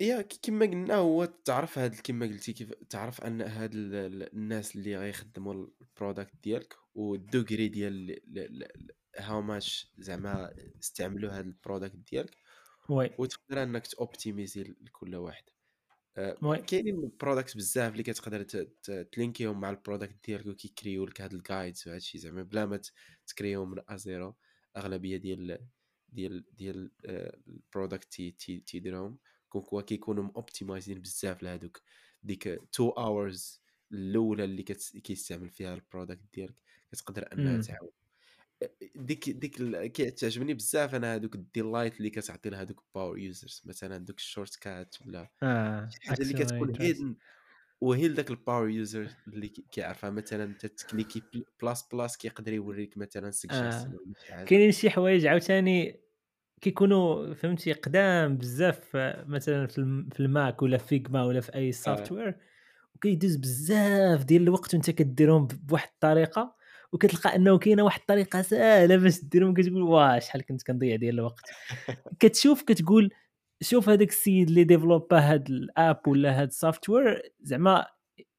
آم، يا ك- كما قلنا هو تعرف هاد كما قلتي كيف تعرف أن هاد ال- ال- الناس اللي غيخدموا البرودكت ديالك والدوغري ديال هاو ماتش زعما استعملوا هاد البرودكت ديالك وي. وتقدر أنك توبتيميزي لكل واحد. آه، وي. كاينين برودكت بزاف اللي كتقدر تلينكيهم مع البرودكت ديالك وكيكريو لك هاد الجايدز وهاد الشيء زعما بلا ما تكريهم من أزيرو أغلبية ديال ديال ديال آه، البرودكت تي تي تيديرهم. كونكوا كيكونوا اوبتيمايزين بزاف لهادوك. ديك 2 اورز الأولى اللي كت- كيستعمل فيها البرودكت ديالك كتقدر أنها. تعاون ديك ديك كتعجبني بزاف أنا هذوك الديلايت اللي كتعطي لهذوك باور يوزرز مثلا دوك الشورت كات ولا شي حاجة اللي كتكون. hidden وهي لذاك ال power user اللي كي- كيعرفها. مثلا أنت ت cliquerي بل- plus plus كيقدر يوريك مثلا شي حاجة. كاينين شي حوايج عاوتاني كيكونوا فهمتي قدام بزاف آه، مثلا في الم- في الماك ولا في فيجما ولا في أي software وكيدوز بزاف ديال الوقت وانت كديرهم بواحد الطريقة وكتلقى أنه كاينة واحد الطريقة سهلة باش ديرهم كتقول واه شحال كنت كنضيع ديال الوقت. كتشوف كتقول شوف هذاك السيد اللي ديفلوبا هاد الأب ولا هاد السوفتوير زعما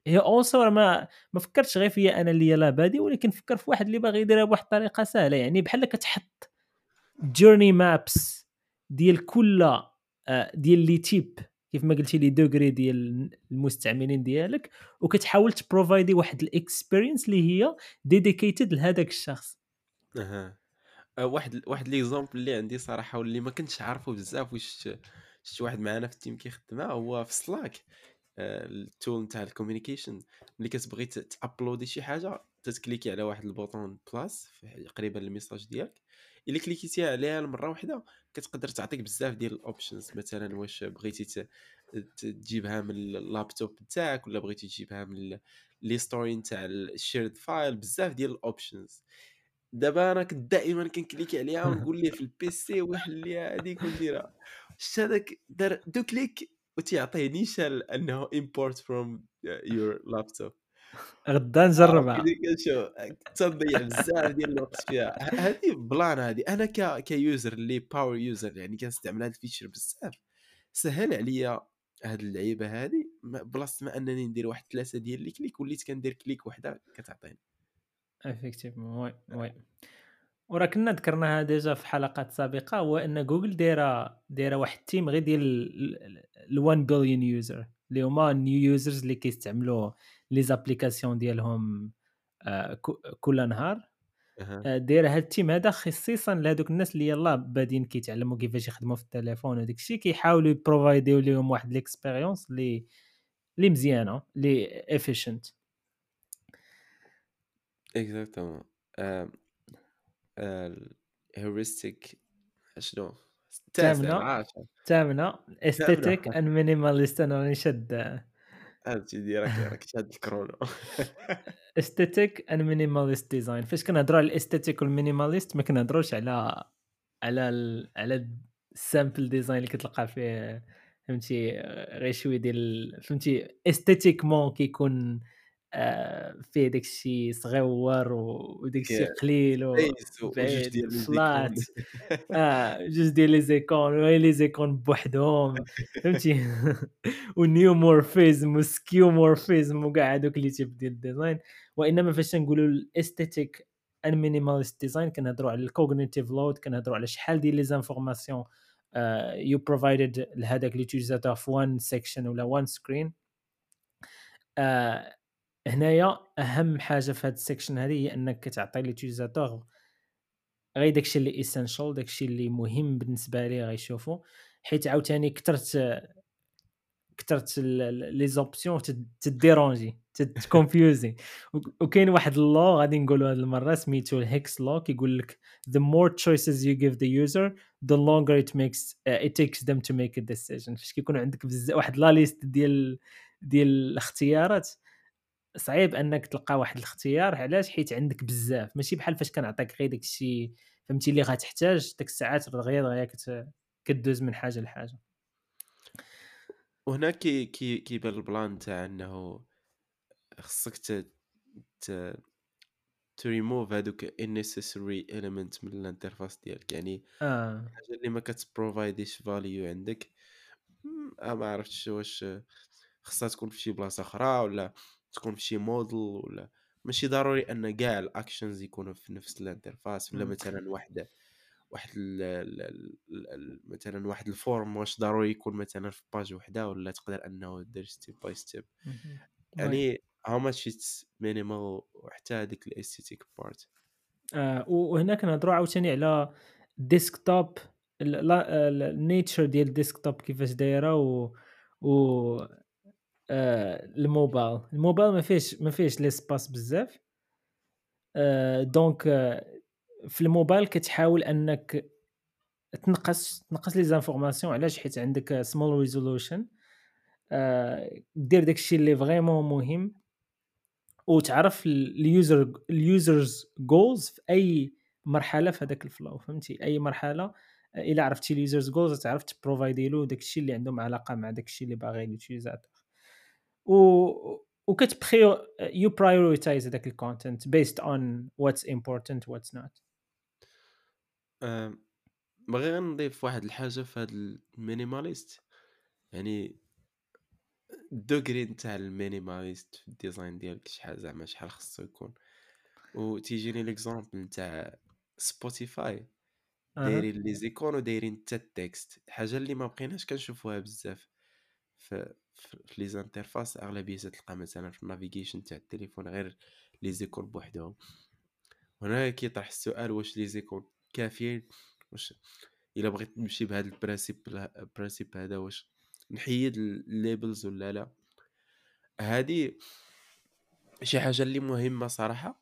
هي اولسو ما ما فكرتش غير فيا أنا اللي يلا بادي ولكن فكر في واحد اللي باغي يديرها بواحد الطريقة سهلة. يعني بحال كتحط جورني مابس ديال كل آه، ديال لي تيب كيف ما قلتي لي دوغري ديال المستعملين ديالك وكتحاول تبروفايدي واحد الاكسبيرينس اللي هي ديديكيتد لهذاك الشخص. أها. آه، واحد واحد l'exemple اللي عندي صراحة واللي ما كنتش عارفه بزاف وش شفت واحد معنا في ال team كيخدمها هو في سلاك ال tool نتاع ال communication ملي كتبغي t'uploadي شي حاجة تت cliquerي على واحد ال bouton plus قريبا لل message ديالك. إلا cliquéتي عليها مره واحدة كتقدر تعطيك بزاف ديال ال options مثلا واش بغيتي تجيبها من اللابتوب تاعك ولا بغيتي تجيبها من لي ستوري نتاع الشيرد فايل بزاف ديال الاوبشنز دابا أنا كنت دائما كنكليكي عليها ونقول ليه في البيسي وحل لي هذيك ونديرها شفت هذاك دار دو كليك وتيعطيه نيشان انه import from your laptop. غدا نجربها كنت كنشوف تنضيع بزاف ديال الوقت فيها. هذه بلان هذه. أنا ك كيوزر اللي باور يوزر يعني كنستعمل هذا الفيتشر بزاف. سهل عليا هاد اللعيبة هذه بلاصة ما أنني ندير واحد ثلاثة ديال les clics وليت كندير clic وحدة كتعطيني. effectivement oui oui. وراه كنا ذكرناها déjà في حلقات سابقة هو أن جوجل دايرة دايرة واحد ال team غير ديال ال 1 billion user اللي هما new users اللي كيستعملوا les applications ديالهم آه، كل نهار. آه، دايره هاد ال team هذا خصيصا لهذوك الناس اللي يلاه بادين كيتعلموا كيفاش يخدموا في التليفون وداك الشيء كيحاولوا ي provideيو لهم واحد l'expérience اللي اللي مزيانة اللي efficient exactement heuristique شنو؟ العاشر ثامنه استيتيك ان مينيماليست أنا راني شاد فهمتي راك راك شاد ال chrono. aesthetic and minimalist design فاش كنهضروا على ال aesthetic وال minimalist ما كنهضروش على على ال... على ال simple design اللي كتلقى فيه فهمتي غير شوية ديال فهمتي esthétiquement كيكون فيه داك الشيء صغيور و- وداك الشيء كي- قليل و les flat. آه جوج ديال les icônes les icônes بوحدهم فهمتي؟ و neumorphism و skeuomorphism وكاع هذوك ال les types ديال ال design. وإنما فاش نقولوا ال aesthetic and minimalist design كنهضروا على ال cognitive load كنهضروا على شحال ديال les informations you provided لهذاك l'utilisateur في one section ولا one screen هنايا أهم حاجة في هذا ال section هذه هي أنك كتعطي ل l'utilisateur غير داكشي اللي essential داكشي اللي مهم بالنسبة ليه غيشوفو حيت عاوتاني كثرت كثرت les options ت déranger ت confuser وكاين واحد ال law غادي نقولوا هذه المرة سميتو ال Hick's law كيقول لك the more choices you give the user the longer it makes uh, it takes them to make a decision. فاش كيكون عندك بزاف واحد la liste ديال ديال الاختيارات صعيب أنك تلقى واحد الاختيار علاش؟ حيت عندك بزاف. ماشي بحال فاش كنعطيك غير داكشي فهمتي اللي غتحتاج ديك الساعات دغيا دغيا كدوز من حاجة لحاجة. وهنا كي كي كيبان ال plan تاع إنه خصك ت ت تو ريموف هادوك unnecessary element من ال interface ديالك. يعني آه. الحاجة اللي ما كت provideيش value عندك آه ما عرفتش واش خصها تكون في شي بلاصة أخرى ولا تكون في شي modal ولا ماشي ضروري أن كاع ال actions يكونوا في نفس ال interface ولا مثلا واحد واحد ال ال ال مثلا واحد ال form واش ضروري يكون مثلا في page وحده ولا تقدر أنه دير step by step يعني how much it's minimal وحتى هذيك ال aesthetic part آه وهنا كنهضروا عاوتاني على desktop ال nature ديال ال desktop كيفاش دايرة و و آه ال mobile. ال mobile ما فيهش ما فيهش l'espace بزاف. آه donc آه في الموبايل كتحاول أنك تنقص تنقص les informations. علاش؟ حيت عندك small resolution دير داكشي اللي vraiment مهم. وتعرف ال user ال user's goals في أي مرحلة في هذاك ال flow فهمتي؟ أي مرحلة. إلا عرفتي ال user's goals تعرف ت provideي له داكشي اللي عندهم علاقة مع داكشي اللي باغي ال utilisateur و وكتبخي you prioritize هذاك ال content based on what's important what's not بغي غير نضيف واحد الحاجة في هذا ال minimalist يعني ال degré نتاع ال minimalist في ال design ديالك شحال زعما شحال خصو يكون. وتيجيني l'exemple نتاع سبوتيفاي دايرين les icônes ودايرين حتى ال text. حاجة اللي ما بقيناش كنشوفوها بزاف. في في les interfaces أغلبية تلقى مثلا في ال navigation تاع التليفون غير les icônes بوحدهم. هنا كيطرح السؤال واش les icônes كافيين؟ واش إلا بغيت نمشي بهذا ال principe ال principe هذا واش نحيد ال labels ولا لا. هذه شي حاجة اللي مهمة صراحة.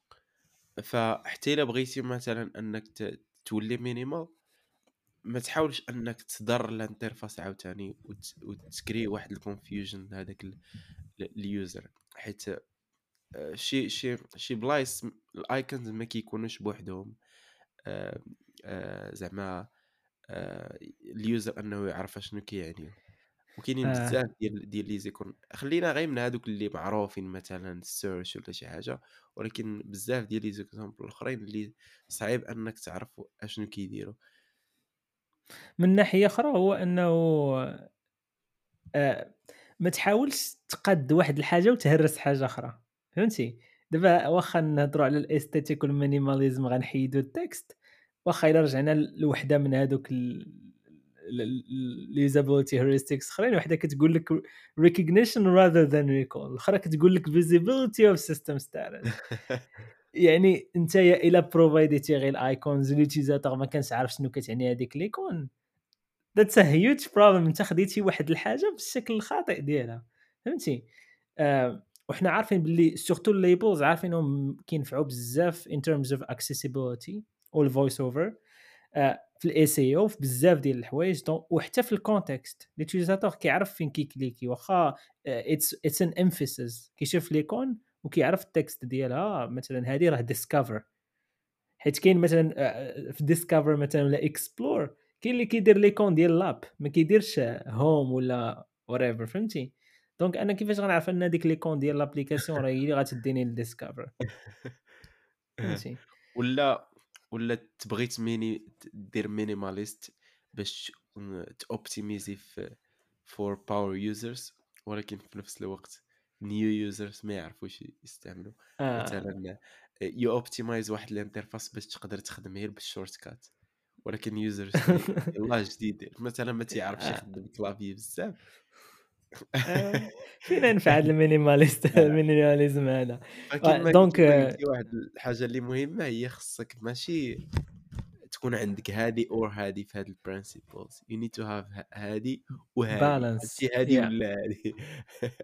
فحتى إلا بغيتي مثلا أنك تولي minimal ما تحاولش أنك تضر ال interface عاوتاني وت créer واحد ال confusion لهذاك ال user. حيت آه، شي شي شي بلايص ال icons ما كيكونوش بوحدهم. آه، آه، زعما ال user أنه يعرف شنو كيعني. وكاينين بزاف ديال ديال les icônes. خلينا غير من هادوك اللي معروفين مثلا ال search ولا شي حاجة. ولكن بزاف ديال les exemples الأخرين اللي صعيب أنك تعرف أشنو كيديروا. من ناحية أخرى هو أنه آه ما تحاولش تقاد واحد الحاجة وتهرس حاجة أخرى. فهمتي؟ دابا واخا نهضروا على ال aesthetic وال minimalism غنحيدوا ال text واخا إلا رجعنا لوحدة من هذوك ال usability heuristics أخرين وحدة كتقول لك recognition rather than recall الاخرى كتقول لك visibility of system status. يعني انت الا provideيتي غير ال icons ال utilisateur ما كانش عارف شنو كتعني هذيك l'icône. that's a huge problem انت خديتي واحد الحاجة بالشكل الخاطئ ديالها. فهمتي؟ آه وحنا عارفين باللي surtout ال labels عارفينهم كينفعوا بزاف in terms of accessibility وال voice over في الاي سي أو في بزاف ديال الحوايج. وحتى في ال context l'utilisateur كيعرف فين كي cliquer. واخا it's it's an emphasis كيشوف l'icône وكيعرف ال text ديالها مثلا هذه راه discover حيت كاين مثلا آه، في Discover مثلا ولا Explore كاين اللي كيدير l'icône ديال l'app ما كيديرش home ولا ولا أوفر فهمتي؟ donc أنا كيفاش غنعرف أن هذيك l'icône ديال l'application راه هي اللي غتديني لل Discover فهمتي؟ ولا ولا تبغي تميني دير minimaliste باش ت optimiser في for power users ولكن في نفس الوقت new users ما يعرفوش يستعملوا آه. مثلا you optimize واحد l'interface باش تقدر تخدم غير بال shortcut ولكن users يلاه جديد مثلا ما تيعرفش آه. يخدم clavier بزاف آه، فينا ينفع هذا ال minimaliste آه. ال minimalism هذا donc واحد الحاجة اللي مهمة هي خصك ماشي تكون عندك هادي or هادي في هاد ال principles you need to have هادي وهادي. balance يا ولا هادي؟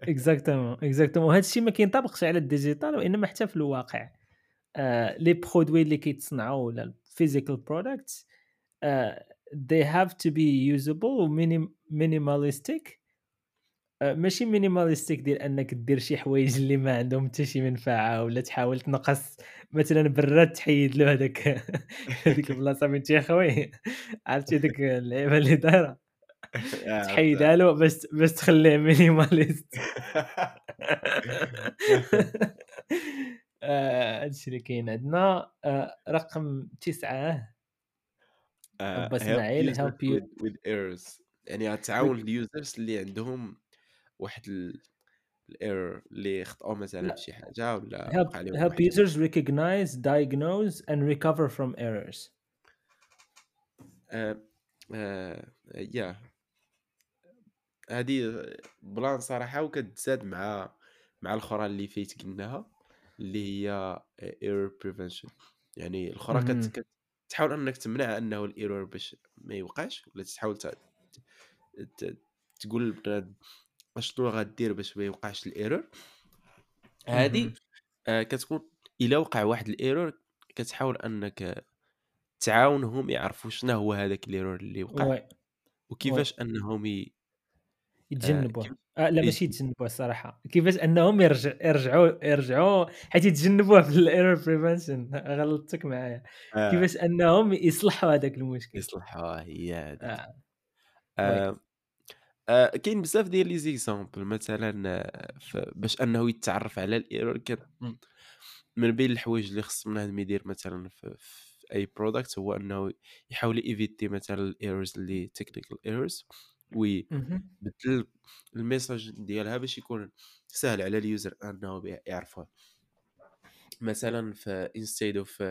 exactement exactement وهذا الشيء ما كينطبقش على ال digital وإنما حتى في الواقع. آه، les produits اللي كيتصنعوا ولا ال physical products they have to be usable و minimalistic آه، ماشي minimalistic ديال أنك دير شي حوايج اللي ما عندهم حتى شي منفعة ولا تحاول تنقص مثلا براد تحيد له هذاك هذيك البلاصة من تيخوي عرفتي ديك اللعيبة اللي دايرة؟ آه، تحيدها له باش باش تخليه minimaliste. آه، هادشي اللي كاين عندنا. آه، رقم تسعة. آه، با إسماعيل with errors. يعني تعاون ال users اللي عندهم واحد ال error اللي خطأوا مثلا شي حاجة ولا help help users recognize diagnose and recover from errors. آه، آه، يا هذه plan صراحة وكتزاد مع مع الاخرى اللي فيت قلناها اللي هي error prevention يعني الاخرى كت مهم. كت- تحاول أنك تمنع أنه ال error باش ما يوقعش ولا تحاول تقول للبنادم اشنو غدير باش ما يوقعش ال error. هذه. آه، كتكون إلا وقع واحد ال error كتحاول أنك تعاونهم يعرفوا شنو هو هذاك ال error اللي وقع. oui. وكيفاش أنهم ي... آه، يتجنبوه. كيف آه لا يت- ماشي يتجنبوه الصراحة. كيفاش أنهم يرجع يرجعوا يرجعوا حيت يتجنبوه في ال error prevention غلطتك معايا. آه، كيفاش أنهم يصلحوا هذاك المشكل. يصلحوها هي آه. oui. آه، آه، كاين بزاف ديال les exemples مثلا آه، باش أنه يتعرف على ال error كان من بين الحوايج اللي خص بنادم يدير مثلا في, في أي product هو أنه يحاول éviter مثلا ال errors اللي technical errors. ويبدل ال message ديالها باش يكون سهل على ال user أنه يعرفها مثلا في instead of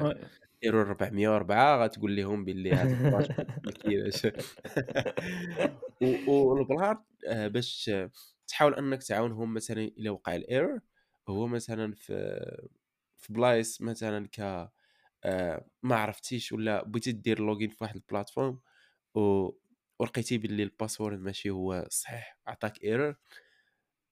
error 404 غتقول لهم باللي هذا و- وال plan آه، باش تحاول أنك تعاونهم مثلا إلى وقع ال error هو مثلا في في بلايص مثلا ك آه، ما عرفتيش ولا بغيتي دير login في واحد ال plateforme و ولقيتي باللي ال password ماشي هو صحيح عطاك error.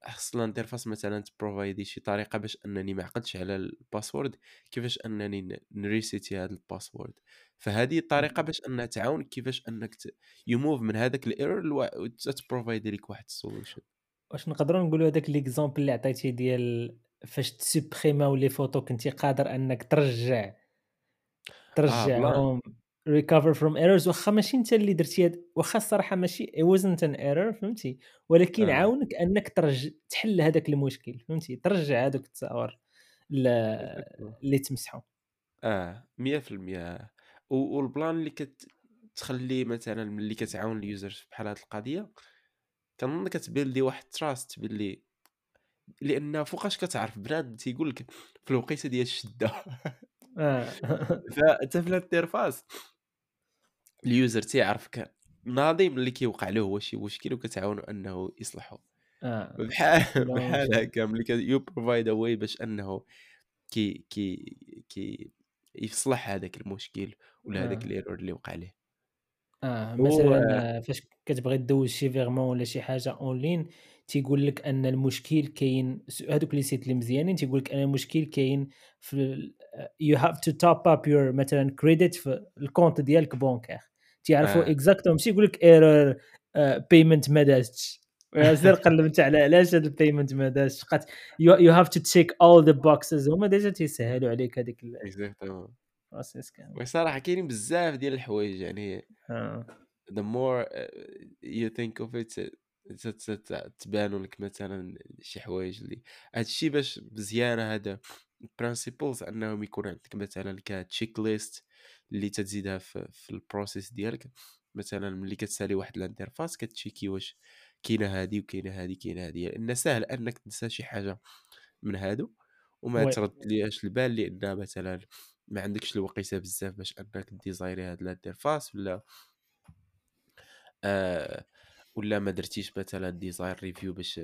خص l'interface مثلا ت provide ي شي طريقة باش أنني ما عقدش على ال password كيفاش أنني ن reset ي هذا ال password. فهذه الطريقة باش انها تعاون كيفاش أنك ي move من هذاك ال error وت provide ي لك واحد ال solution. واش نقدروا نقولوا هذاك l'exemple اللي عطيتي ديال فاش ت supprimer او les photos كنتي قادر أنك ترجع آه plan recover from errors. واخا ماشي انت اللي درتي هاد واخا الصراحة ماشي it wasn't an error فهمتي؟ ولكن آه. عاونك أنك ترجع تحل هذاك المشكل فهمتي؟ ترجع هذوك التصاور exactly. اللي تمسحوا آه 100% و- وال plan اللي كتخلي مثلا ملي كتعاون ال users بحال هاد القضية كنظن كت build ي واحد trust باللي لأن فوقاش كتعرف بنادم تيقول لك في الوقيتة ديال الشدة. آه. فانت في l'interface. ال user تيعرفك ناضي ملي كيوقع له هو شي مشكل وكتعاونوا أنه يصلحه آه بحال بحال هكا ملي you provide a way باش أنه كي كي كي يصلح هذاك المشكل ولا هذاك آه. ال error اللي وقع له آه و مثلا آه، فاش كتبغي دوز شي virement ولا شي حاجة en ligne تيقول لك أن المشكل كاين هذوك les sites اللي مزيانين تيقول لك أن المشكل كاين في you have to top up your مثلا credit في ال compte ديالك bancaire تيعرفوا exactement ماشي يقول لك error payment ما دازتش سير قلب انت على علاش هذا ال payment ما دازتش بقات you have to check all the boxes هما déjà تيسهلوا عليك هذيك exactement ال process كامل وصراحة كاينين بزاف ديال الحوايج يعني آه. the more uh, you think of it تبانوا لك مثلا شي حوايج اللي هاد الشيء باش مزيانه هذا ال principles أنهم يكون عندك مثلا ك checklist اللي تزيدها في, في ال process ديالك. مثلا ملي كتسالي واحد l'interface كت check ي واش كاينة هادي وكاينة هادي كاينة هادي. لأن سهل أنك تنسى شي حاجة من هادو وما oui. تردليهاش البال لأن مثلا ما عندكش الوقيتة بزاف باش أنك ديزايني هاد ال interface ولا آه ولا ما درتيش مثلا design review باش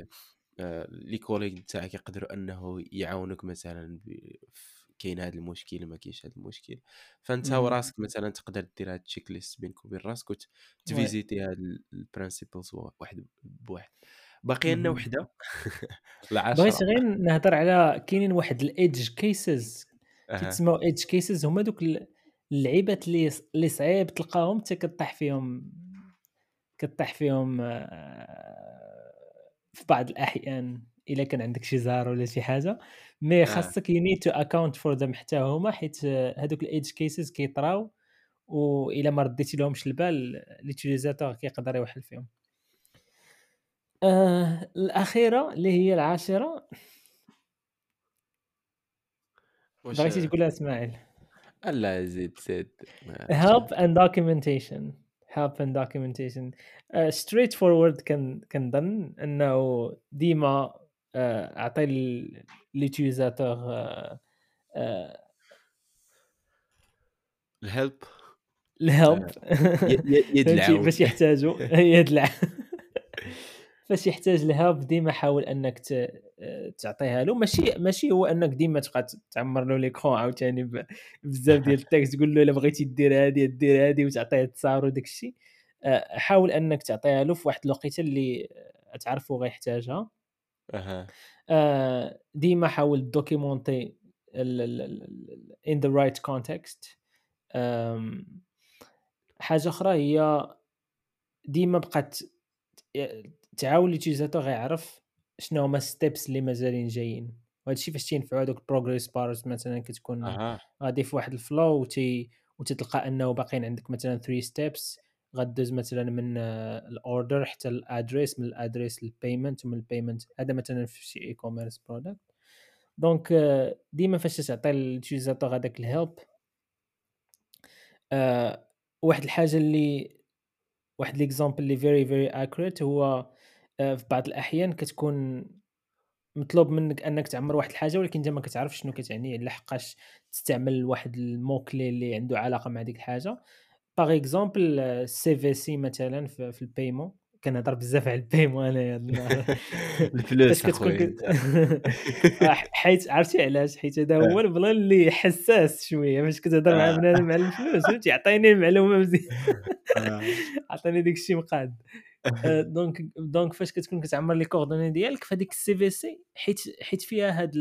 آه les collègues تاعك يقدروا أنه يعاونوك مثلا ب- ف- كاين هذا المشكل ما كاينش هذا المشكل. فأنت مم. وراسك مثلا تقدر دير هاد ال check list بينك وبين راسك وتفيزيتي هاد ال principles واحد بواحد. باقي لنا مهم. وحدة بغيت العشرة. غير نهضر على كاينين واحد ال edge cases أها. تيتسموا edge cases هما دوك ال- اللعيبات اللي اللي صعيب تلقاهم حتى كطيح فيهم كطيح فيهم آه، في بعض الأحيان. إلا كان عندك شي زهر ولا شي حاجة mais آه. خاصك you need to account for them حتى هما حيت آه، هذوك ال edge cases كيطراو والا ما رديتي لهمش البال l'utilisateur كيقدر يوحل فيهم. آه الأخيرة اللي هي العاشرة. واش بغيتي تقولها إسماعيل؟ لا زيد زيد help and documentation help and documentation. uh, straight forward كان كنظن إنه ديما أعطي l'utilisateur uh, uh, ال help؟ ال help. ي- ي- يد فهمتي العون باش يحتاجوا يد الع فاش يحتاج ال help ديما حاول أنك تعطيها له. ماشي ماشي هو أنك ديما تبقى تعمر له l'écran عاوتاني بزاف ديال ال text تقول له إلا بغيتي دير هادي دير هادي وتعطيه التصاور وداك الشيء آه، حاول أنك تعطيها له في واحد الوقيتة اللي آه، تعرفوا غيحتاجها. أها. آه، ديما حاول دوكيمونتي in the right context. آم، حاجة أخرى هي ديما بقات تعاون l'utilisateur غيعرف شنو هما steps اللي مازالين جايين. وهذا الشيء فاش تينفعوا هذوك ال progress bars مثلا كتكون غادي في واحد ال flow وتي وتتلقى أنه باقيين عندك مثلا 3 steps غدوز مثلا من ال order حتى ال address من ال address لل payment ومن ال payment هذا مثلا في شي e-commerce product donc آه، ديما فاش تعطي ال utilisateur هذاك ال help آه، واحد الحاجة اللي واحد l'exemple اللي very very accurate هو آه، في بعض الأحيان كتكون مطلوب منك أنك تعمر واحد الحاجة ولكن إنت ما كتعرفش شنو كتعني لحقاش تستعمل واحد ال mot-clé اللي عنده علاقة مع ديك الحاجة. par exemple CVC مثلا في, في ال paiement كنهضر بزاف على ال paiement انايا الفلوس كتكون. آه، حيت عرفتي علاش؟ حيت هذا هو ال plan اللي حساس شوية. فاش كتهضر مع آه. بنادم على الفلوس فهمتي عطيني المعلومة مزيان. آه. عطيني داك الشيء مقاد آه، donc donc فاش كتكون كتعمر les coordonnées ديالك فهاديك ال CVC حيت حيت فيها هاد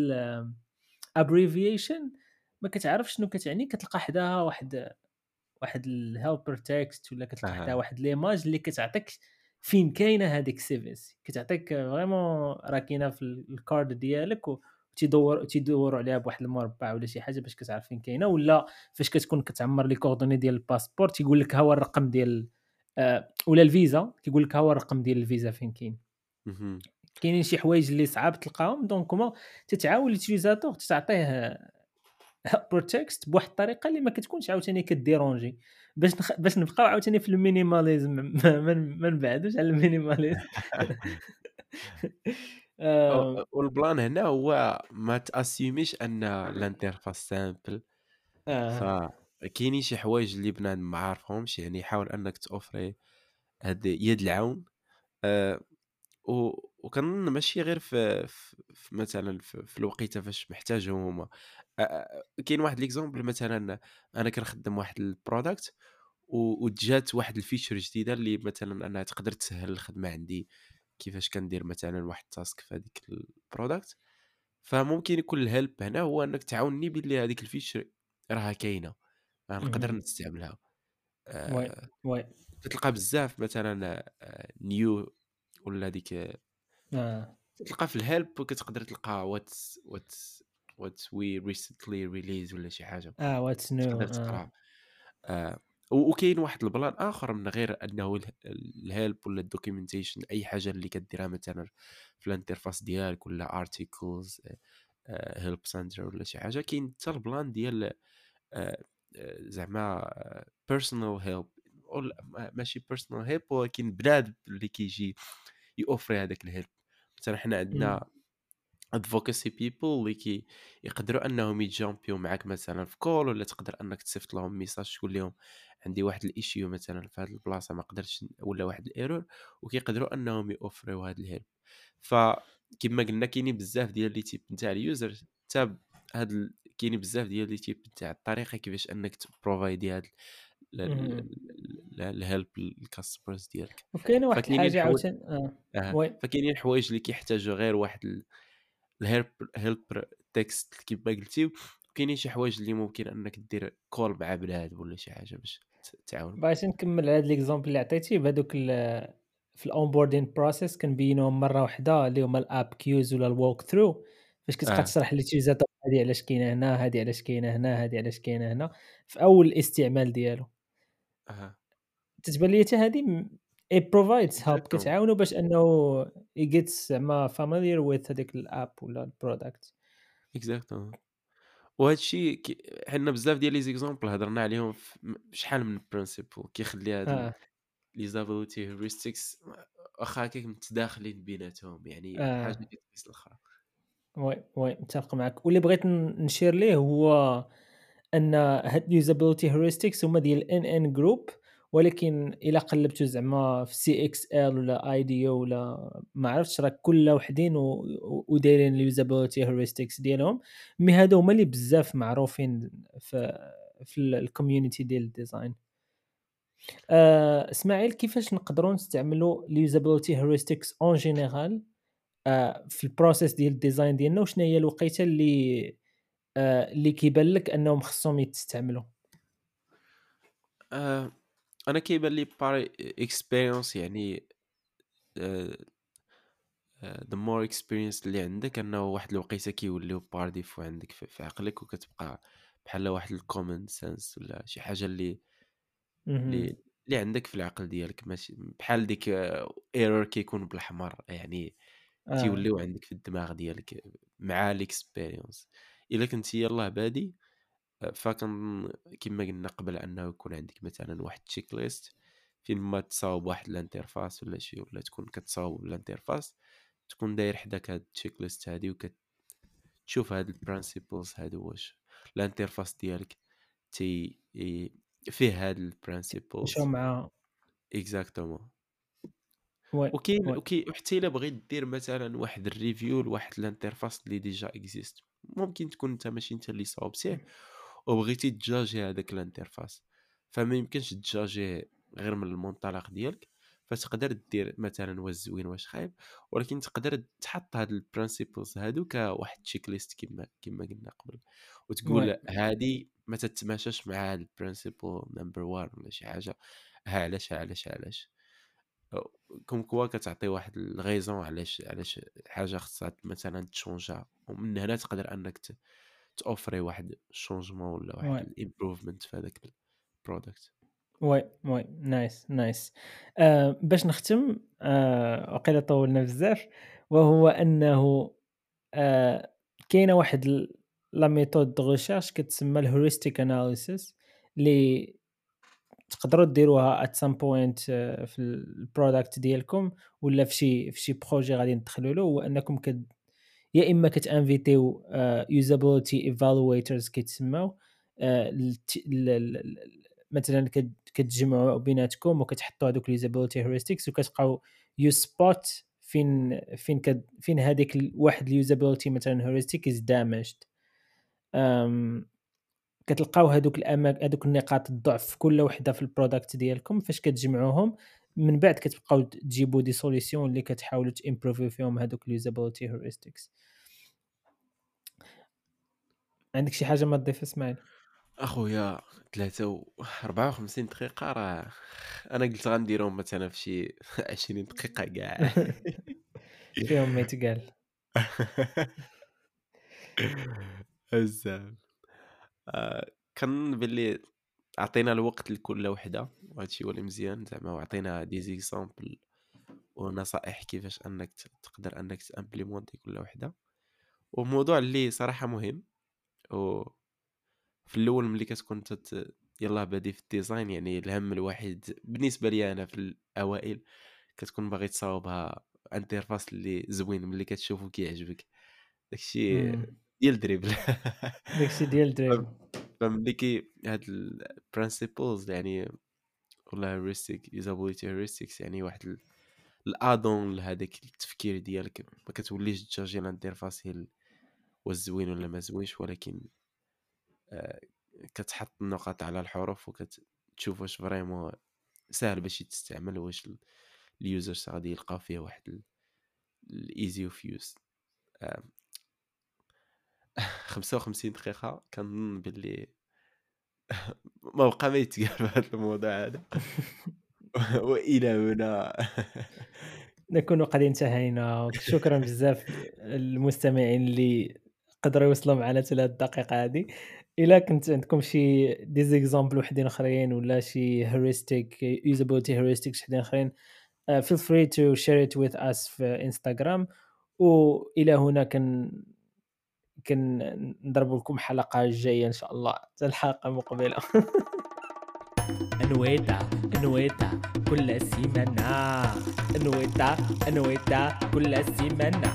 ال abbreviation ما كتعرفش شنو كتعني كتلقى حداها واحد واحد ال helper text ولا كتلقى أها. واحد l'image اللي كتعطيك فين كاينة هذيك ال CVC كتعطيك vraiment راه كاينة في الكارد ديالك و تيدور تيدوروا عليها بواحد المربع ولا شي حاجة باش كتعرف فين كاينة ولا فاش كتكون كتعمر les coordonnées ديال ال passeport تيقول لك ها هو الرقم ديال آه، ولا الفيزا كيقول لك ها هو الرقم ديال الفيزا فين كاين. كاينين شي حوايج اللي صعاب تلقاهم donc هما تتعاون l'utilisateur تعطيه بروتكست بواحد الطريقة اللي ما كتكونش عاوتاني كديرونجي. باش نخ... باش نبقاو عاوتاني في ال minimalisme. ما, نبعدوش على ال minimalisme. وال plan هنا هو ما تأسوميش أن ال interface simple. آه، فكاينين شي حوايج اللي بنادم ما عارفهمش يعني حاول أنك توفري هاد يد العون. آه، و- وكنظن ماشي غير في, في مثلا في, في الوقيتة فاش محتاجهم. هما كاين واحد l'exemple مثلا أنا كنخدم واحد ال product وجات واحد ال feature جديدة اللي مثلا أنها تقدر تسهل الخدمة عندي كيفاش كندير مثلا واحد ال task في هذيك ال product. فممكن يكون ال help هنا هو أنك تعاوني باللي هذيك ال feature راها كاينة نقدر. نستعملها. oui oui تلقى بزاف مثلا new ولا هذيك آه، تلقى في ال help كتقدر تلقى what what what we recently release ولا شي حاجة آه what's new تقدر تقرا آه، وكاين واحد ال plan آخر من غير أنه ال- ال help ولا ال documentation أي حاجة اللي كديرها مثلا في ال interface ديالك ولا articles help center ولا شي حاجة كاين حتى ال plan ديال آه، آه، زعما personal help ماشي personal help ولكن بنادم اللي كيجي يوفري هذاك ال help مثلا حنا عندنا advocacy people اللي كي يقدروا أنهم يتجامبيو معاك مثلا في call ولا تقدر أنك تصيفط لهم message تقول لهم عندي واحد ال issue مثلا في هذه البلاصة ما قدرتش ولا واحد ال error وكيقدروا أنهم يوفروا هذا ال help فكما قلنا كاينين بزاف ديال les types نتاع ال user حتى هاد. كاينين بزاف ديال les types نتاع الطريقة كيفاش أنك تبروفايدي هاد. ال help لل customers ديالك وكاينة واحد الحاجة عاوتاني oui فكاينين حوايج اللي كيحتاجوا غير واحد ال help، help text كيما قلتي وكاينين شي حوايج اللي ممكن انك دير call مع بنادم ولا شي حاجة باش تعاون بغيت نكمل على هاد l'exemple اللي عطيتي بهذوك في ال onboarding process كنبينوهم مرة واحدة اللي هما ال app cues ولا ال walkthrough فاش كتبقى آه. تشرح لل utilisateur هادي علاش كاينة هنا هادي علاش كاينة هنا هادي علاش كاينة هنا في أول الاستعمال ديالو. آه تتبان لي حتى هادي؟ it provides exactement كتعاونو باش إنه يجيت زعما familiar with هذاك ال app ولا ال product exactement وهذا الشيء. حنا بزاف ديال les exemples هضرنا عليهم شحال من principle كيخلي هاد آه. les usability heuristics واخا هكاك متداخلين بيناتهم يعني حاجة آه كتقيس الاخرى oui oui متفق معك واللي بغيت نشير ليه هو إن هاد ال usability heuristics هما ديال NN Group ولكن إلا قلبتو زعما في سي إكس إل ولا آي دي ولا ما عرفتش راه كل وحدين ودايرين ال usability heuristics ديالهم. mais هادو هما اللي بزاف معروفين في في ال community ديال ال design. آه، إسماعيل كيفاش نقدروا نستعملوا ال usability heuristics en général في ال process ديال ال design ديالنا وشنو هي الوقيتة اللي آه، اللي كيبان لك أنهم خصهم يتستعملوا آه أنا كيبان لي par expérience يعني the more experience اللي عندك أنه واحد الوقيتة كيوليو par défaut عندك في, عقلك وكتبقى بحال واحد ال common sense ولا شي حاجة اللي. اللي اللي عندك في العقل ديالك. ماشي بحال ديك error كيكون بالاحمر يعني تيوليو عندك في الدماغ ديالك مع ال expérience إلا كنت يلاه بادي. فكن كما قلنا قبل أنه يكون عندك مثلا واحد checklist فين ما تصاوب واحد ال interface ولا شي ولا تكون كتصاوب ال interface تكون داير حداك هاد ال checklist هادي وكتشوف هاد ال principles هادو واش. ال interface ديالك تي فيه هاد ال principles مع exactement وكاين oui. وكي حتى إلا بغيت دير مثلا واحد ال review لواحد ال interface اللي déjà existe ممكن تكون أنت ماشي أنت اللي صاوبتيه. وبغيتي تجاجي هذاك ال interface. فما يمكنش تجاجيه غير من المنطلق ديالك فتقدر دير مثلا واش زوين واش خايب ولكن تقدر تحط هاد ال principles هادو كواحد checklist كما كما قلنا قبل. وتقول هادي ما تتماشاش مع هاد ال principle number 1 ولا شي حاجة. ها علاش ها علاش علاش. comme quoi كتعطي واحد ال raison علاش علاش حاجة خصها مثلا تشونجا ومن هنا تقدر أنك ت- توفري واحد ال changement ولا واحد ال improvement في هذاك ال product oui oui. nice nice. آه باش نختم آه وقيلا طولنا بزاف وهو أنه آه كاينة واحد la méthode de recherche كتسمى ال heuristic analysis اللي تقدروا ديروها at some point في ال product ديالكم ولا في شي في شي projet غادي ندخلوا له هو أنكم كد يا إما كتانفيتيو usability evaluators ال- مثلا كت- كتجمعوا بيناتكم وكتحطوا هذوك ال usability heuristics وكتبقاو you spot فين فين كد فين هذيك واحد ال usability مثلا heuristic is damaged كتلقاو هذوك الاماكن هذوك النقاط الضعف في كل وحدة في ال product ديالكم فاش كتجمعوهم من بعد كتبقاو تجيبوا des solutions اللي كتحاولوا تامبروفي فيهم هذوك ال usability heuristics عندك شي حاجة ما تضيف إسماعيل؟ أخويا 3 و 54 دقيقة راه أنا قلت غنديرهم مثلا في شي 20 دقيقة كاع. فيهم ما يتقال بزاف. آه، كنظن باللي عطينا الوقت لكل وحدة وهادشي هو اللي مزيان زعما وعطينا دي زيكزامبل ونصائح كيفاش أنك تقدر أنك تامبليمونتي كل وحدة وموضوع اللي صراحة مهم و في الأول ملي كتكون تت... يلاه بادي في ال design يعني الهم الوحيد بالنسبة لي أنا في الأوائل كتكون باغي تصاوبها interface اللي زوين ملي كتشوفو كيعجبك داكشي. ديال Dribbble داك الشيء ديال Dribbble. فملي كي هاد الprinciples يعني والله heuristic usability heuristics يعني واحد ال ال add-on لهذاك التفكير ديالك. ما كتوليش ال interface هي ال- واش زوين ولا ما زوينش ولكن آه، كتحط النقاط على الحروف وكتشوف واش vraiment ساهل باش يتستعمل واش ال- ال users غادي يلقاو فيه واحد ال easy of use 55 دقيقة كنظن باللي ما بقى ما يتقال في هذا الموضوع هذا. وإلى هنا. نكون قد انتهينا. شكرا بزاف للمستمعين اللي قدروا يوصلوا معنا حتى لهاد الدقيقة هذه. إلا كنت عندكم شي des exemples وحدين آخرين ولا شي heuristic usability heuristic وحدين آخرين feel free to share it with us في انستغرام وإلى هنا كن كنضرب لكم حلقة جاية إن شاء الله. حتى الحلقة المقبله نويتا نويتا كل سيمانة نويتا نويتا كل سيمانة